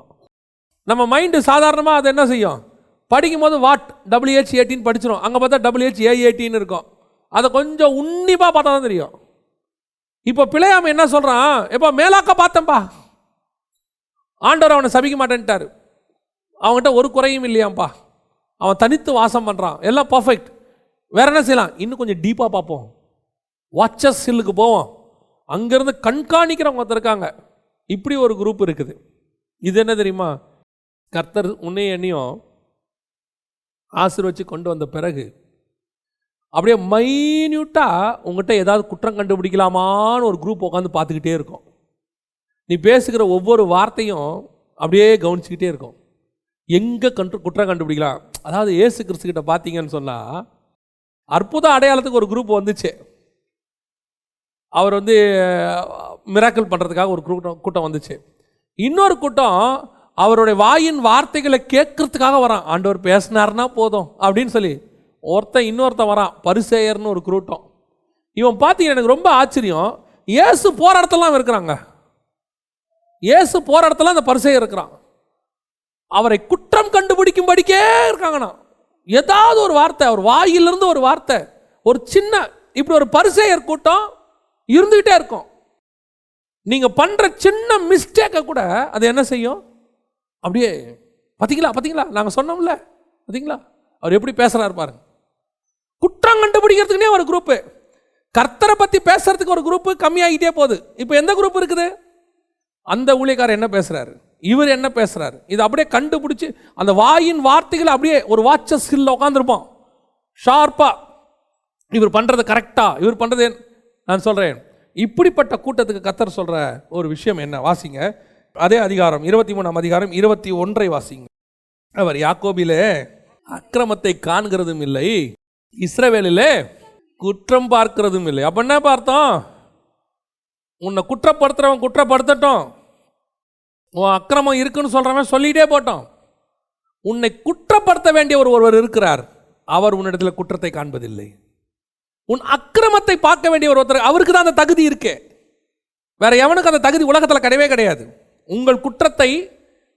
நம்ம மைண்டு சாதாரணமாக அதை என்ன செய்யும்? படிக்கும் போது வாட் டபிள்யூஹெச் எயிட்டின்னு படிச்சிடும் அங்கே பார்த்தா டபிள்யூஹெச் ஏ எயிட்டின்னு இருக்கும். அதை கொஞ்சம் உன்னிப்பாக பார்த்தா தான் தெரியும். இப்போ பிள்ளையாம என்ன சொல்கிறான் எப்போ மேலாக்க பார்த்தேன்ப்பா ஆண்டவர் அவனை சபிக்க மாட்டேன்ட்டாரு. அவன்கிட்ட ஒரு குறையும் இல்லையாம்ப்பா அவன் தனித்து வாசம் பண்ணுறான் எல்லாம் பர்ஃபெக்ட் வேற என்ன செய்யலாம்? இன்னும் கொஞ்சம் டீப்பாக பார்ப்போம். வாட்சஸ் ஹில்லுக்கு போவோம். அங்கேருந்து கண்காணிக்கிறவங்க ஒருத்தர் இருக்காங்க. இப்படி ஒரு குரூப் இருக்குது. இது என்ன தெரியுமா? கர்த்தர் உன்னை எண்ணியும் ஆசீர்வச்சு கொண்டு வந்த பிறகு அப்படியே மைன்யூட்டாக உங்ககிட்ட ஏதாவது குற்றம் கண்டுபிடிக்கலாமான்னு ஒரு குரூப் உட்காந்து பார்த்துக்கிட்டே இருக்கும். நீ பேசுகிற ஒவ்வொரு வார்த்தையும் அப்படியே கவனிச்சுக்கிட்டே இருக்கும். எங்கே கண்டு குற்றம் கண்டுபிடிக்கலாம்? அதாவது ஏசு கிறிஸ்துக்கிட்ட பார்த்தீங்கன்னு சொன்னால் அற்புத அடையாளத்துக்கு ஒரு குரூப் வந்துச்சு. அவர் வந்து மிராக்கல் பண்ணுறதுக்காக ஒரு கூட்டம் கூட்டம் வந்துச்சு. இன்னொரு கூட்டம் அவருடைய வாயின் வார்த்தைகளை கேட்கறதுக்காக வரான். ஆண்டவர் பேசினார்னா போதும் அப்படின்னு சொல்லி. ஒருத்தன் இன்னொருத்தன் வரான் பரிசேயர்னு ஒரு குரூட்டம். இவன் பார்த்தீங்கன்னா எனக்கு ரொம்ப ஆச்சரியம். இயேசு போகிற இடத்துலலாம் இருக்கிறாங்க. ஏசு போகிற இடத்துல அந்த பரிசேயர் இருக்கிறான். அவரை குற்றம் கண்டுபிடிக்கும்படிக்கே இருக்காங்கண்ணா. ஏதாவது ஒரு வார்த்தை அவர் வாயிலிருந்து ஒரு வார்த்தை ஒரு சின்ன இப்படி ஒரு பரிசேயர் கூட்டம் இருந்துகிட்டே இருக்கும். நீங்கள் பண்ணுற சின்ன மிஸ்டேக்கை கூட அது என்ன செய்யும்? அப்படியே பார்த்தீங்களா பார்த்தீங்களா நாங்கள் சொன்னோம்ல பார்த்தீங்களா அவர் எப்படி பேசுகிறாரு பாருங்க. குற்றம் கண்டுபிடிக்கிறதுக்குனே ஒரு குரூப்பு கர்த்தரை பற்றி பேசுறதுக்கு ஒரு குரூப்பு கம்மியாகிட்டே போகுது. இப்போ எந்த குரூப் இருக்குது? அந்த ஊழியக்காரர் என்ன பேசுகிறாரு இவர் என்ன பேசுகிறாரு இது அப்படியே கண்டுபிடிச்சி அந்த வாயின் வார்த்தைகளை அப்படியே ஒரு வாட்ச ஸ்கில்ல உட்காந்துருப்போம் ஷார்ப்பாக இவர் பண்ணுறது கரெக்டாக இவர் பண்ணுறது நான் சொல்கிறேன் இப்படிப்பட்ட கூட்டத்துக்கு கத்தர் சொல்கிற ஒரு விஷயம் என்ன? வாசிங்க. அதே அதிகாரம் இருபத்தி மூணாம் அதிகாரம் இருபத்தி ஒன்றை வாசிங்க. அவர் யாக்கோபிலே அக்கிரமத்தை காண்கிறதும் இல்லை இஸ்ரவேலிலே குற்றம் பார்க்கிறதும் இல்லை. அப்போ என்ன பார்த்தோம்? உன்னை குற்றப்படுத்துறவன் குற்றப்படுத்தட்டும். உன் அக்கிரமம் இருக்குன்னு சொல்கிறவன் சொல்லிகிட்டே போட்டோம் உன்னை குற்றப்படுத்த வேண்டிய ஒரு ஒருவர் இருக்கிறார். அவர் உன்னிடத்தில் குற்றத்தை காண்பதில்லை. உன் அக்கிரமத்தை பார்க்க வேண்டிய ஒரு ஒருத்தர் அவருக்கு தான் அந்த தகுதி இருக்கே. வேற எவனுக்கு அந்த தகுதி உலகத்தில் கிடையவே கிடையாது. உங்கள் குற்றத்தை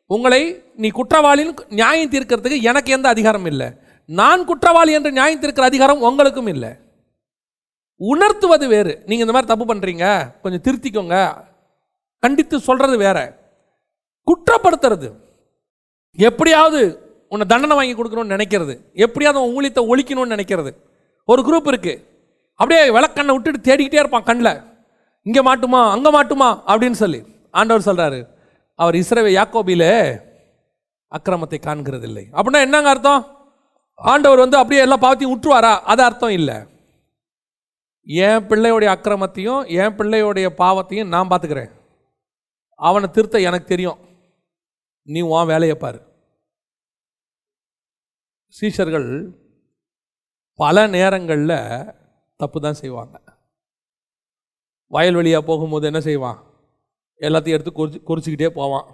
உங்களை நீ குற்றவாளின்னு நியாயம் தீர்க்கிறதுக்கு எனக்கு எந்த அதிகாரம் இல்லை. நான் குற்றவாளி என்று நியாயம் தீர்க்கிற அதிகாரம் உங்களுக்கும் இல்லை. உணர்த்துவது வேறு. நீங்கள் இந்த மாதிரி தப்பு பண்ணுறீங்க கொஞ்சம் திருத்திக்கோங்க. கண்டித்து சொல்கிறது வேற. குற்றப்படுத்துறது. எப்படியாவது உன்னை தண்டனை வாங்கி கொடுக்கணும்னு நினைக்கிறது. எப்படியாவது உன் ஊழியத்தை ஒழிக்கணும்னு நினைக்கிறது. ஒரு குரூப் இருக்குது அப்படியே விளக்கண்ணை விட்டுட்டு தேடிக்கிட்டே இருப்பான் கண்ணில் இங்கே மாட்டுமா அங்கே மாட்டுமா அப்படின்னு சொல்லி ஆண்டவர் சொல்கிறாரு அவர் இஸ்ரவே யாக்கோபிலே அக்கிரமத்தை காண்கிறதில்லை. அப்படின்னா என்னங்க அர்த்தம்? ஆண்டவர் வந்து அப்படியே எல்லா பாவத்தையும் விட்டுருவாரா அது அர்த்தம் இல்லை. என் பிள்ளையோடைய அக்கிரமத்தையும் என் பிள்ளையோடைய பாவத்தையும் நான் பார்த்துக்கிறேன். அவனை திருத்த எனக்கு தெரியும். நீ உன் வேலையை பாரு. சீஷர்கள் பல நேரங்களில் தப்பு தான் செய்வாங்க. வயல்வெளியாக போகும்போது என்ன செய்வான்? எல்லாத்தையும் எடுத்து குறிச்சு குறிச்சிக்கிட்டே போவான்.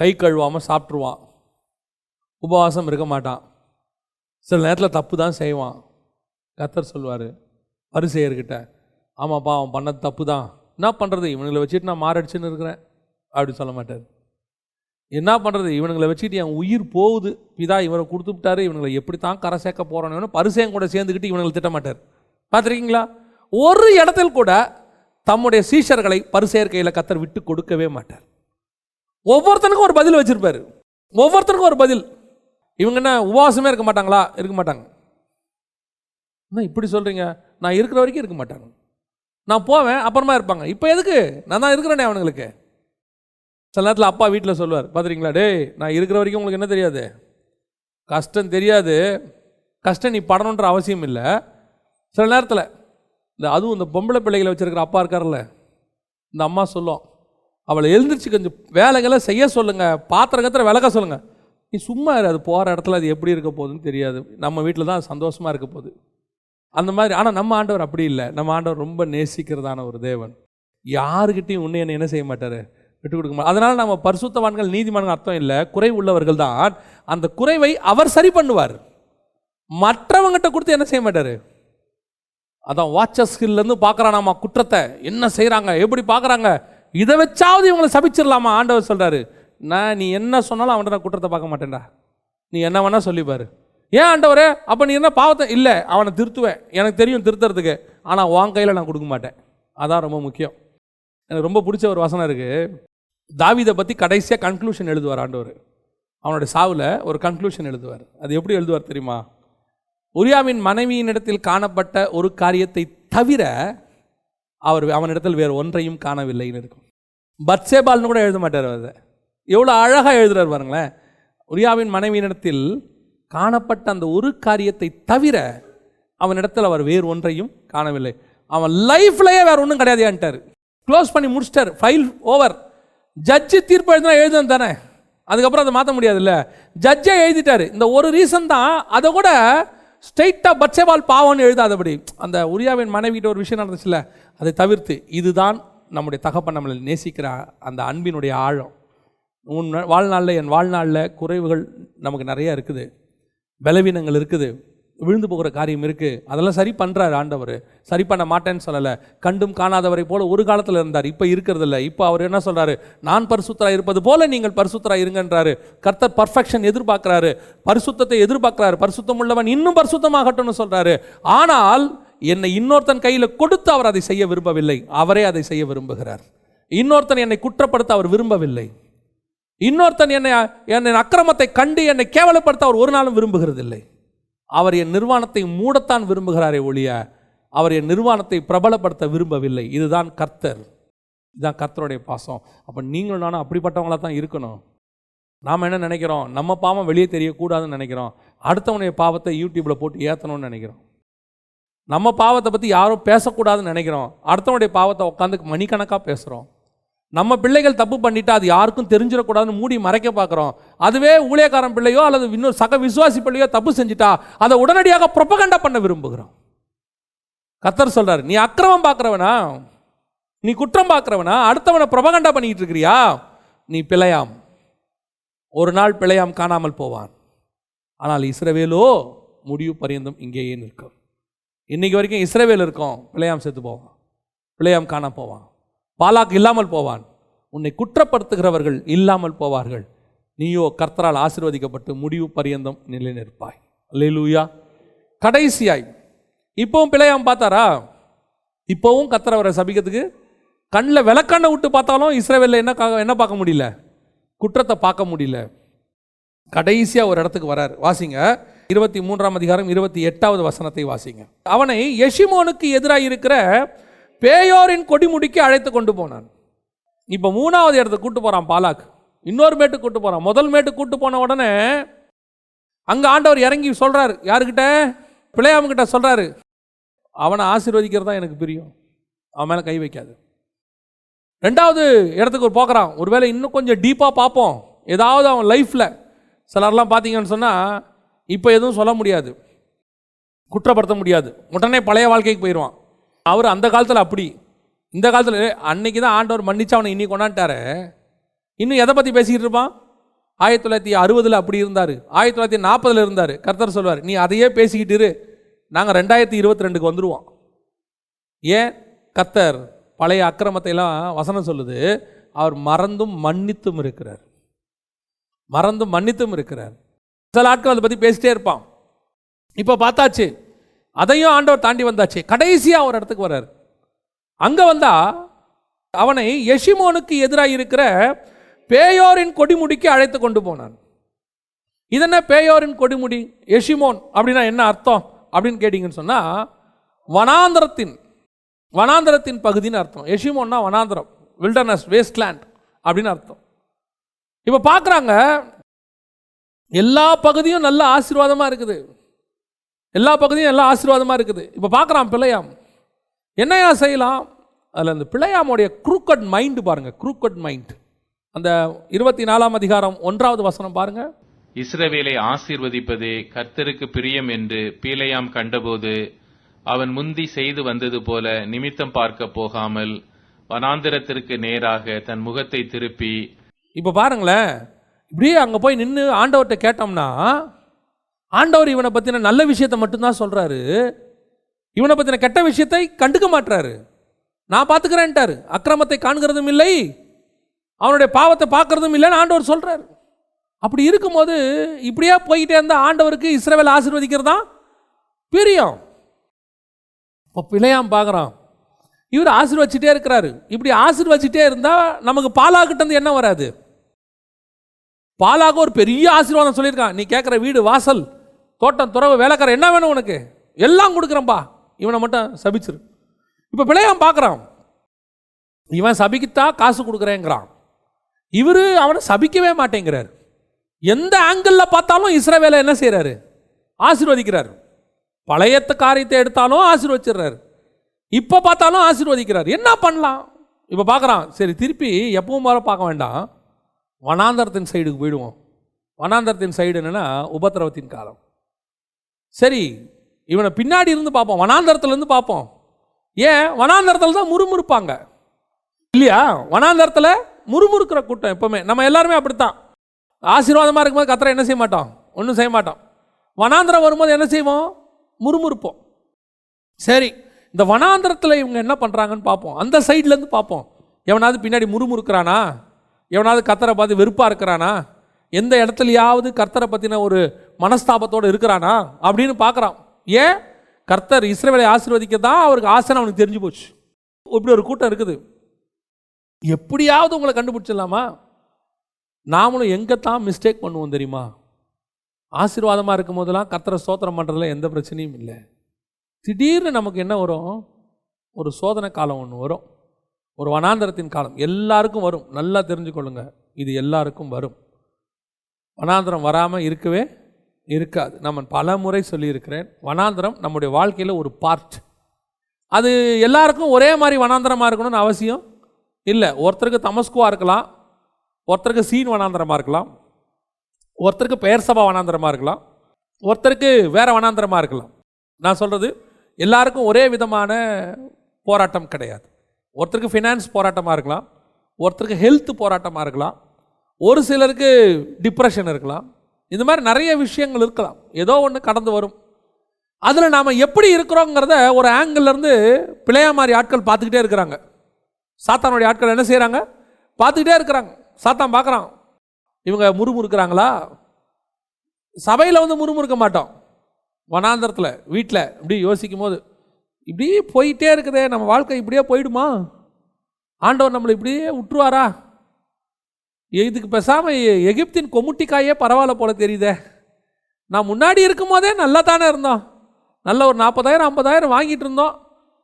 கை கழுவாமல் சாப்பிட்ருவான் உபவாசம் இருக்க மாட்டான். சில நேரத்தில் தப்பு தான் செய்வான். கத்தர் சொல்வார் பரிசெயர்கிட்ட ஆமாப்பா அவன் பண்ணது தப்பு தான். என்ன பண்ணுறது இவனுங்களை வச்சுட்டு நான் மாரடிச்சுன்னு இருக்கிறேன். அப்படின்னு சொல்ல மாட்டார். என்ன பண்ணுறது இவனுங்களை வச்சுட்டு என் உயிர் போகுது. பிதா இவனை கொடுத்து விட்டாரு. இவனுங்களை எப்படி தான் கரை சேர்க்க போகிறானு பரிசையும் கூட சேர்ந்துக்கிட்டு இவனுங்களை திட்ட மாட்டார் பார்த்துருக்கீங்களா? ஒரு இடத்தில் கூட தம்முடைய சீஷர்களை பரிசெயர் கத்தர் விட்டு கொடுக்கவே மாட்டார். ஒவ்வொருத்தனுக்கும் ஒரு பதில் வச்சுருப்பார். ஒவ்வொருத்தனுக்கும் ஒரு பதில். இவங்க என்ன உபவாசமே இருக்க மாட்டாங்களா? இருக்க மாட்டாங்க. என்ன இப்படி சொல்கிறீங்க நான் இருக்கிற வரைக்கும் இருக்க மாட்டாங்க. நான் போவேன் அப்புறமா இருப்பாங்க. இப்போ எதுக்கு? நான் தான் இருக்கிறேனே அவனுங்களுக்கு. சில நேரத்தில் அப்பா வீட்டில் சொல்லுவார். பார்த்துறீங்களா டே நான் இருக்கிற வரைக்கும் உங்களுக்கு என்ன தெரியாது? கஷ்டம் தெரியாது. கஷ்டம் நீ படணுன்ற அவசியம் இல்லை. சில நேரத்தில் இந்த அதுவும் இந்த பொம்பளை பிள்ளைகளை வச்சுருக்கிற அப்பா இருக்கார்ல இந்த அம்மா சொல்லும் அவளை எழுந்திரிச்சு கொஞ்சம் வேலைகளை செய்ய சொல்லுங்கள் பாத்திரம் கத்திர விளக்க சொல்லுங்கள் நீ சும்மா இரு அது போகிற இடத்துல அது எப்படி இருக்க போகுதுன்னு தெரியாது. நம்ம வீட்டில் தான் சந்தோஷமாக இருக்க போகுது. அந்த மாதிரி ஆனால் நம்ம ஆண்டவர் அப்படி இல்லை. நம்ம ஆண்டவர் ரொம்ப நேசிக்கிறதான ஒரு தேவன். யாருக்கிட்டையும் உன்னை என்ன செய்ய மாட்டார்? விட்டு கொடுக்க மாட்டார் அதனால் நம்ம பரிசுத்தவான்கள் நீதிமான்கள் அர்த்தம் இல்லை. குறை உள்ளவர்கள் தான். அந்த குறைவை அவர் சரி பண்ணுவார். மற்றவங்ககிட்ட கொடுத்து என்ன செய்ய மாட்டார்? அதான் வாட்சஸ் ஸ்கில்லேருந்து நம்ம குற்றத்தை. என்ன செய்கிறாங்க எப்படி பார்க்குறாங்க? இதை வச்சாவது இவங்களை சபிச்சிடலாமா? ஆண்டவர் சொல்கிறாரு நான் நீ என்ன சொன்னாலும் அவன்கிட்ட நான் குற்றத்தை பார்க்க மாட்டேன்டா. நீ என்ன வேணால் சொல்லிப்பாரு ஏன் ஆண்டவரே? அப்போ நீ என்ன பாவத்தை இல்லை அவனை திருத்துவேன். எனக்கு தெரியும் திருத்துறதுக்கு. ஆனால் உன் கையில் நான் கொடுக்க மாட்டேன். அதான் ரொம்ப முக்கியம். எனக்கு ரொம்ப பிடிச்ச ஒரு வசனம் இருக்குது தாவிதை பற்றி கடைசியாக கன்க்ளூஷன் எழுதுவார் ஆண்டவர். அவனுடைய சாவில் ஒரு கன்க்ளூஷன் எழுதுவார். அது எப்படி எழுதுவார் தெரியுமா? உரியாவின் மனைவியினிடத்தில் காணப்பட்ட ஒரு காரியத்தை தவிர அவர் அவனிடத்தில் வேறு ஒன்றையும் காணவில்லைன்னு இருக்கும். பத்சேபால்னு கூட எழுத மாட்டார் அதை. எவ்வளோ அழகாக எழுதுறாரு பாருங்களேன். உரியாவின் மனைவியினிடத்தில் காணப்பட்ட அந்த ஒரு காரியத்தை தவிர அவனிடத்தில் அவர் வேறு ஒன்றையும் காணவில்லை. அவன் லைஃப்லேயே வேறு ஒன்றும் கிடையாதுன்ட்டார் க்ளோஸ் பண்ணி முடிச்சிட்டார். ஃபைல் ஓவர் ஜட்ஜு தீர்ப்பு எழுதினா எழுதுனது தானே. அதுக்கப்புறம் அதை மாற்ற முடியாதுல்ல. ஜட்ஜே எழுதிட்டாரு. இந்த ஒரு ரீசன் தான். அதை கூட ஸ்ட்ரெயிட்டாக பட்சேவால் பாவம்னு எழுதாதபடி அந்த உரியாவின் மனைவிகிட்ட ஒரு விஷயம் நடந்துச்சுல்ல அதை தவிர்த்து இதுதான் நம்முடைய தகப்பன் நம்மளை நேசிக்கிற அந்த அன்பினுடைய ஆழம். உன் வாழ்நாளில் என் வாழ்நாளில் குறைவுகள் நமக்கு நிறையா இருக்குது. பலவீனங்கள் இருக்குது. விழுந்து போகிற காரியம் இருக்குது அதெல்லாம் சரி பண்ணுறாரு ஆண்டவர். சரி பண்ண மாட்டேன்னு சொல்லலை. கண்டும் காணாதவரை போல ஒரு காலத்தில் இருந்தார். இப்போ இருக்கிறதில்ல. இப்போ அவர் என்ன சொல்கிறாரு நான் பரிசுத்தராக இருப்பது போல நீங்கள் பரிசுத்தராக இருங்கன்றாரு. கர்த்தர் பர்ஃபெக்ஷன் எதிர்பார்க்குறாரு. பரிசுத்தத்தை எதிர்பார்க்குறாரு. பரிசுத்தம் உள்ளவன் இன்னும் பரிசுத்தமாகட்டும்னு சொல்கிறாரு ஆனால் என்னை இன்னொருத்தன் கையில் கொடுத்து அவர் அதை செய்ய விரும்பவில்லை. அவரே அதை செய்ய விரும்புகிறார். இன்னொருத்தன் என்னை குற்றப்படுத்த அவர் விரும்பவில்லை. இன்னொருத்தன் என்னை என்னை அக்கிரமத்தை கண்டு என்னை கேவலப்படுத்த அவர் ஒரு நாளும் விரும்புகிறதில்லை. அவர் என் நிர்வாணத்தை மூடத்தான் விரும்புகிறாரே ஒழிய அவர் என் நிர்வாணத்தை பிரபலப்படுத்த விரும்பவில்லை. இதுதான் கர்த்தர். இதுதான் கர்த்தருடைய பாசம். அப்போ நீங்களும் நானும் அப்படிப்பட்டவங்களாக தான் இருக்கணும். நாம் என்ன நினைக்கிறோம்? நம்ம பாவம் வெளியே தெரியக்கூடாதுன்னு நினைக்கிறோம். அடுத்தவனுடைய பாவத்தை யூடியூப்பில் போட்டு ஏற்றணும்னு நினைக்கிறோம். நம்ம பாவத்தை பற்றி யாரும் பேசக்கூடாதுன்னு நினைக்கிறோம். அடுத்தவனுடைய பாவத்தை உட்காந்து மணிக்கணக்காக பேசுகிறோம் நம்ம பிள்ளைகள் தப்பு பண்ணிட்டா அது யாருக்கும் தெரிஞ்சிடக்கூடாதுன்னு மூடி மறைக்க பார்க்குறோம். அதுவே ஊழியக்காரன் பிள்ளையோ அல்லது இன்னொரு சக விசுவாசி பிள்ளையோ தப்பு செஞ்சுட்டா அதை உடனடியாக ப்ரொபகண்டா பண்ண விரும்புகிறோம். கத்தர் சொல்கிறார் நீ அக்கிரமம் பார்க்குறவனா? நீ குற்றம் பார்க்குறவனா? அடுத்தவனை ப்ரொபகண்டா பண்ணிக்கிட்டு இருக்கிறியா? நீ பிழையாம். ஒரு நாள் பிழையாம் காணாமல் போவான். ஆனால் இஸ்ரவேலோ முடிவு பரியந்தம் இங்கேயே நிற்கும். இன்னைக்கு வரைக்கும் இஸ்ரவேல் இருக்கும் பிழையாம் செத்து போவான். பிழையாம் காண போவான். பாலாக்கு இல்லாமல் போவான். உன்னை குற்றப்படுத்துகிறவர்கள் இல்லாமல் போவார்கள். நீயோ கர்த்தரால் ஆசிர்வதிக்கப்பட்டு முடிவு பரியந்தம் நிலை நிற்பாய் அல்லேலூயா. கடைசியாய் இப்போவும் பிழையாம் பார்த்தாரா? இப்போவும் கர்த்தர் அவரை சபிக்கிறதுக்கு கண்ணில் விளக்கண்ணை விட்டு பார்த்தாலும் இஸ்ரேவேலில் என்ன கா- என்ன பார்க்க முடியல? குற்றத்தை பார்க்க முடியல. கடைசியாக ஒரு இடத்துக்கு வரார். வாசிங்க. இருபத்தி மூன்றாம் அதிகாரம் இருபத்தி எட்டாவது வசனத்தை வாசிங்க. அவனை யஷிமோனுக்கு எதிராக இருக்கிற பேயோரின் கொடிமுடிக்கு அழைத்து கொண்டு போனான். இப்போ மூணாவது இடத்த கூட்டு போகிறான் பாலாக். இன்னொரு மேட்டுக்கு கூட்டு போகிறான் முதல் மேட்டு கூட்டு போன உடனே அங்கே ஆண்டவர் இறங்கி சொல்கிறாரு யாருக்கிட்ட? பிள்ளையாமக்கிட்ட சொல்கிறாரு அவனை ஆசீர்வதிக்கிறது தான் எனக்கு பிரியம். அவன் மேலே கை வைக்காது. ரெண்டாவது இடத்துக்கு ஒரு போகிறான் ஒருவேளை இன்னும் கொஞ்சம் டீப்பாக பார்ப்போம். ஏதாவது அவன் லைஃப்பில் சிலர்லாம் பார்த்தீங்கன்னு சொன்னால் இப்போ எதுவும் சொல்ல முடியாது. குற்றப்படுத்த முடியாது. உடனே பழைய வாழ்க்கைக்கு போயிடுவான் அவர் அந்த காலத்தில் அப்படி. இந்த காலத்தில் அன்னைக்கு தான் ஆண்டவர் மன்னிச்சு அவனை இன்னைக்கு கொண்டாண்டாரு இன்னும் எதை பற்றி பேசிக்கிட்டு இருப்பான்? ஆயிரத்தி தொள்ளாயிரத்தி அறுபதில் அப்படி இருந்தார். ஆயிரத்தி தொள்ளாயிரத்தி நாற்பதில் இருந்தார். கர்த்தர் சொல்வார் நீ அதையே பேசிக்கிட்டு இரு. நாங்கள் ரெண்டாயிரத்தி இருபத்தி ரெண்டுக்கு வந்துடுவோம் ஏன்? கர்த்தர் பழைய அக்கிரமத்தை எல்லாம் வசனம் சொல்லுது. அவர் மறந்தும் மன்னித்தும் இருக்கிறார். மறந்தும் மன்னித்தும் இருக்கிறார். சில ஆட்கள் அதை பற்றி பேசிட்டே இருப்பான். இப்போ பார்த்தாச்சு. அதையும் ஆண்டவர் தாண்டி வந்தாச்சு. கடைசியாக ஒரு இடத்துக்கு வர்றார். அங்கே வந்தா அவனை எஷிமோனுக்கு எதிராக இருக்கிற பேயோரின் கொடிமுடிக்கு அழைத்து கொண்டு போனான். இதென்ன பேயோரின் கொடிமுடி? எஷிமோன். அப்படின்னா என்ன அர்த்தம்? அப்படின்னு கேட்டிங்கன்னு சொன்னால் வனாந்தரத்தின் வனாந்தரத்தின் பகுதின்னு அர்த்தம். எஷிமோன்னா வனாந்தரம் வில்டர்னஸ் வேஸ்ட்லேண்ட் அப்படின்னு அர்த்தம். இப்போ பார்க்குறாங்க எல்லா பகுதியும் நல்ல ஆசீர்வாதமாக இருக்குது. எல்லா பகுதியும் எல்லாம் ஆசீர்வாதமாக இருக்குது. இப்போ பார்க்குறான் பிள்ளையாம். என்னையா செய்யலாம்? அதில் அந்த பிள்ளையாமுடைய குரூக்கட் மைண்டு பாருங்கள் குரூக்கட் மைண்ட் அந்த இருபத்தி நாலாம் அதிகாரம் ஒன்றாவது வசனம் பாருங்க. இஸ்ரவேலை ஆசீர்வதிப்பதே கர்த்தருக்கு பிரியம் என்று பீலையாம் கண்டபோது அவன் முந்தி செய்து வந்தது போல நிமித்தம் பார்க்க போகாமல் வனாந்திரத்திற்கு நேராக தன் முகத்தை திருப்பி இப்போ பாருங்களேன் இப்படியே அங்கே போய் நின்று ஆண்டவர்கிட்ட கேட்டோம்னா ஆண்டவர் இவனை பற்றின நல்ல விஷயத்தை மட்டும்தான் சொல்கிறாரு இவனை பற்றின கெட்ட விஷயத்தை கண்டுக்க மாட்டுறாரு நான் பார்த்துக்கிறேன்ட்டாரு அக்கிரமத்தை காண்கிறதும் இல்லை. அவனுடைய பாவத்தை பார்க்கறதும் இல்லைன்னு ஆண்டவர் சொல்கிறார் அப்படி இருக்கும்போது இப்படியே போய்கிட்டே இருந்தால் ஆண்டவருக்கு இஸ்ரேவேல் ஆசீர்வதிக்கிறதா? பிரியம். இப்போ பிழையாம் பார்க்குறான். இவர் ஆசீர்வச்சிட்டே இருக்கிறாரு. இப்படி ஆசீர்வச்சிட்டே இருந்தால் நமக்கு பாலாகிட்டேருந்து என்ன வராது? பாலாக ஒரு பெரிய ஆசீர்வாதம் சொல்லியிருக்கான். நீ கேட்குற வீடு வாசல். தோட்டம் துறவு வேலைக்காரன் என்ன வேணும் உனக்கு? எல்லாம் கொடுக்குறேன்பா. இவனை மட்டும் சபிச்சிரு. இப்போ பிள்ளையாம் பார்க்குறான் இவன் சபிக்குத்தா காசு கொடுக்குறேங்கிறான். இவர் அவனை சபிக்கவே மாட்டேங்கிறார். எந்த ஆங்கிளில் பார்த்தாலும் இஸ்ரவேலை என்ன செய்கிறாரு ஆசீர்வதிக்கிறார். பழையத்த காரியத்தை எடுத்தாலும் ஆசீர்வச்சிடுறாரு இப்போ பார்த்தாலும் ஆசீர்வதிக்கிறார். என்ன பண்ணலாம்? இப்போ பார்க்குறான் சரி திருப்பி எப்பவும் வர பார்க்க வேண்டாம். வனாந்தரத்தின் சைடுக்கு போயிடுவோம். வனாந்தரத்தின் சைடு என்னென்னா உபத்திரவத்தின் காலம். சரி இவனை பின்னாடி இருந்து பார்ப்போம் வனாந்தரத்துலேருந்து பார்ப்போம். ஏன்? வனாந்தரத்தில் தான் முறுமுறுப்பாங்க. இல்லையா? வனாந்தரத்தில் முறுமுறுக்கிற கூட்டம் எப்போவுமே. நம்ம எல்லாருமே அப்படித்தான். ஆசீர்வாதமாக இருக்கும்போது கத்தரை என்ன செய்ய மாட்டோம்? ஒன்றும் செய்ய மாட்டோம். வனாந்திரம் வரும்போது என்ன செய்வோம்? முறுமுறுப்போம். சரி இந்த வனாந்திரத்தில் இவங்க என்ன பண்ணுறாங்கன்னு பார்ப்போம். அந்த சைட்லேருந்து பார்ப்போம். எவனாவது பின்னாடி முறுமுறுக்கிறானா? எவனாவது கத்தரை பார்த்து வெறுப்பாக இருக்கிறானா? எந்த இடத்துலையாவது கர்த்தரை பற்றின ஒரு மனஸ்தாபத்தோடு இருக்கிறானா அப்படின்னு பார்க்குறான். ஏன்? கர்த்தர் இஸ்ரேவேலை ஆசீர்வதிக்க தான் அவருக்கு ஆசைன்னு அவனுக்கு தெரிஞ்சு போச்சு. இப்படி ஒரு கூட்டம் இருக்குது. எப்படியாவது உங்களை கண்டுபிடிச்சிடலாமா? நாமளும் எங்கே தான் மிஸ்டேக் பண்ணுவோம் தெரியுமா? ஆசீர்வாதமாக இருக்கும் போதெல்லாம் கர்த்தரை சோதனை பண்ணுறதுல எந்த பிரச்சனையும் இல்லை. திடீர்னு நமக்கு என்ன வரும்? ஒரு சோதனை காலம் ஒன்று வரும். ஒரு வனாந்தரத்தின் காலம். எல்லாருக்கும் வரும். நல்லா தெரிஞ்சுக்கொள்ளுங்க. இது எல்லாருக்கும் வரும். வனாந்தரம் வராமல் இருக்கவே இருக்காது. நம்ம பல முறை சொல்லியிருக்கிறேன். வனாந்திரம் நம்முடைய வாழ்க்கையில் ஒரு பார்ட் அது எல்லாருக்கும் ஒரே மாதிரி வனாந்தரமாக இருக்கணும்னு அவசியம் இல்லை. ஒருத்தருக்கு தமஸ்குவாக இருக்கலாம். ஒருத்தருக்கு சீன் வனாந்தரமாக இருக்கலாம். ஒருத்தருக்கு பெயர் சபா வனாந்திரமாக இருக்கலாம். ஒருத்தருக்கு வேறு வனாந்திரமாக இருக்கலாம். நான் சொல்கிறது எல்லாருக்கும் ஒரே விதமான போராட்டம் கிடையாது. ஒருத்தருக்கு ஃபினான்ஸ் போராட்டமாக இருக்கலாம். ஒருத்தருக்கு ஹெல்த் போராட்டமாக இருக்கலாம். ஒரு சிலருக்கு டிப்ரெஷன் இருக்கலாம். இந்த மாதிரி நிறைய விஷயங்கள் இருக்கலாம். ஏதோ ஒன்று கடந்து வரும். அதில் நாம் எப்படி இருக்கிறோங்கிறத ஒரு angle-ல பிள்ளையா மாதிரி ஆட்கள் பார்த்துக்கிட்டே இருக்கிறாங்க. சாத்தானுடைய ஆட்கள் என்ன செய்கிறாங்க பார்த்துக்கிட்டே இருக்கிறாங்க. சாத்தான் பார்க்குறான். இவங்க முறுமுறுக்கிறாங்களா? சபையில் வந்து முறுமுறுக்க மாட்டோம். வனாந்தரத்தில் வீட்டில் இப்படி யோசிக்கும் போது இப்படி போயிட்டே இருக்குதே நம்ம வாழ்க்கை இப்படியே போயிடுமா? ஆண்டவர் நம்மளை இப்படியே விட்டுருவாரா இதுக்கு பேசாமல் எகிப்தின் கொமுட்டிக்காயே பரவாயில்ல போல தெரியுதே. நான் முன்னாடி இருக்கும் போதே நல்லா தானே இருந்தோம். நல்ல ஒரு நாற்பதாயிரம் ஐம்பதாயிரம் வாங்கிட்டு இருந்தோம்.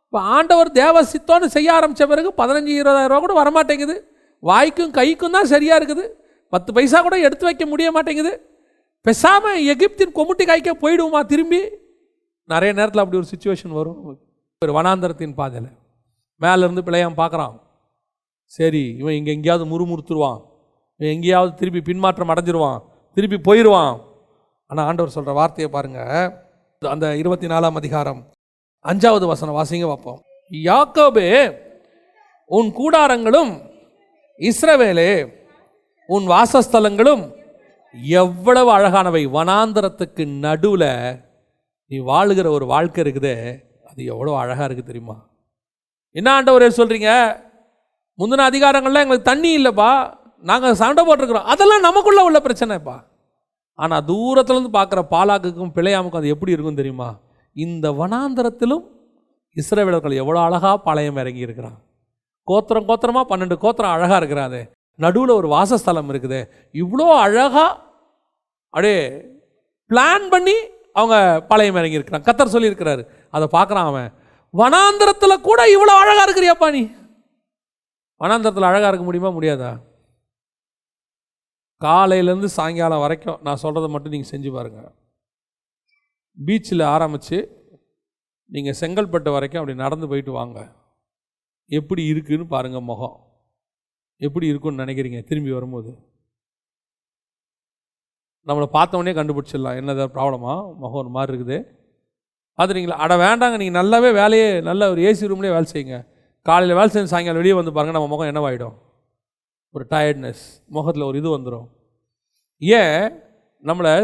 இப்போ ஆண்டவர் தேவ சித்தோன்னு செய்ய ஆரம்பித்த பிறகு பதினஞ்சு இருபதாயிரம் ரூபா கூட வரமாட்டேங்குது. வாய்க்கும் கைக்கும் தான் சரியாக இருக்குது. பத்து பைசா கூட எடுத்து வைக்க முடிய மாட்டேங்குது. பேசாமல் எகிப்தின் கொமுட்டி காய்க்க போயிடுவோமா திரும்பி? நிறைய நேரத்தில் அப்படி ஒரு சுச்சுவேஷன் வரும். ஒரு வனாந்தரத்தின் பாதையில். மேலேருந்து பிள்ளையான் பார்க்குறான். சரி இவன் இங்கே எங்கேயாவது முறுமுறுத்துருவான். எங்கேயாவது திருப்பி பின்மாற்றம் அடைஞ்சிருவான் திருப்பி போயிடுவான் ஆனால் ஆண்டவர் சொல்கிற வார்த்தையை பாருங்கள் அந்த இருபத்தி நாலாம் அதிகாரம் அஞ்சாவது வசனம் வாசிங்க பார்ப்போம். யாக்கோபே உன் கூடாரங்களும் இஸ்ரவேலே உன் வாசஸ்தலங்களும் எவ்வளவு அழகானவை. வனாந்தரத்துக்கு நடுவில் நீ வாழுகிற ஒரு வாழ்க்கை இருக்குதே அது எவ்வளோ அழகாக இருக்குது தெரியுமா? என்ன ஆண்டவரே சொல்கிறீங்க முந்தின அதிகாரங்கள்லாம் எங்களுக்கு தண்ணி இல்லைப்பா. நாங்கள் சண்டை போட்டிருக்கிறோம். அதெல்லாம் நமக்குள்ளே உள்ள பிரச்சனைப்பா. ஆனால் தூரத்துலேருந்து பார்க்குற பாலாக்குக்கும் பிழையாமுக்கும் அது எப்படி இருக்கும் தெரியுமா? இந்த வனாந்தரத்திலும் இஸ்ரவேலர்கள் எவ்வளோ அழகாக பாளையம் இறங்கி இருக்கிறான் கோத்திரம் கோத்திரமாக பன்னெண்டு கோத்திரம் அழகாக இருக்கிறாதே நடுவில் ஒரு வாசஸ்தலம் இருக்குது. இவ்வளோ அழகாக அப்படியே பிளான் பண்ணி அவங்க பாளையம் இறங்கி இருக்கிறான் கத்தர் சொல்லியிருக்கிறாரு. அதை பார்க்குறான் அவன். வனாந்தரத்தில் கூட இவ்வளோ அழகாக இருக்கிறியாப்பா நீ? வனாந்தரத்தில் அழகாக இருக்க முடியுமா? முடியாதா? காலையிலேருந்து சாயங்காலம் வரைக்கும் நான் சொல்கிறத மட்டும் நீங்கள் செஞ்சு பாருங்கள் பீச்சில் ஆரம்பித்து நீங்கள் செங்கல்பட்டு வரைக்கும் அப்படி நடந்து போயிட்டு வாங்க. எப்படி இருக்குன்னு பாருங்கள் முகம். எப்படி இருக்குன்னு நினைக்கிறீங்க திரும்பி வரும்போது? நம்மளை பார்த்தவொடனே கண்டுபிடிச்சிடலாம். என்னது ப்ராப்ளமா? முகம் ஒரு மாதிரி இருக்குது. பார்த்துட்டீங்களா? அட வேண்டாங்க நீங்கள் நல்லாவே வேலையே நல்ல ஒரு ஏசி ரூம்லேயே வேலை செய்யுங்க. காலையில் வேலை செஞ்சு சாயங்காலம் வெளியே வந்து பாருங்கள் நம்ம முகம் என்னவாயிடும்? ஒரு டயர்ட்னஸ் முகத்தில் ஒரு இது வந்துடும் ஏன்? நம்மளை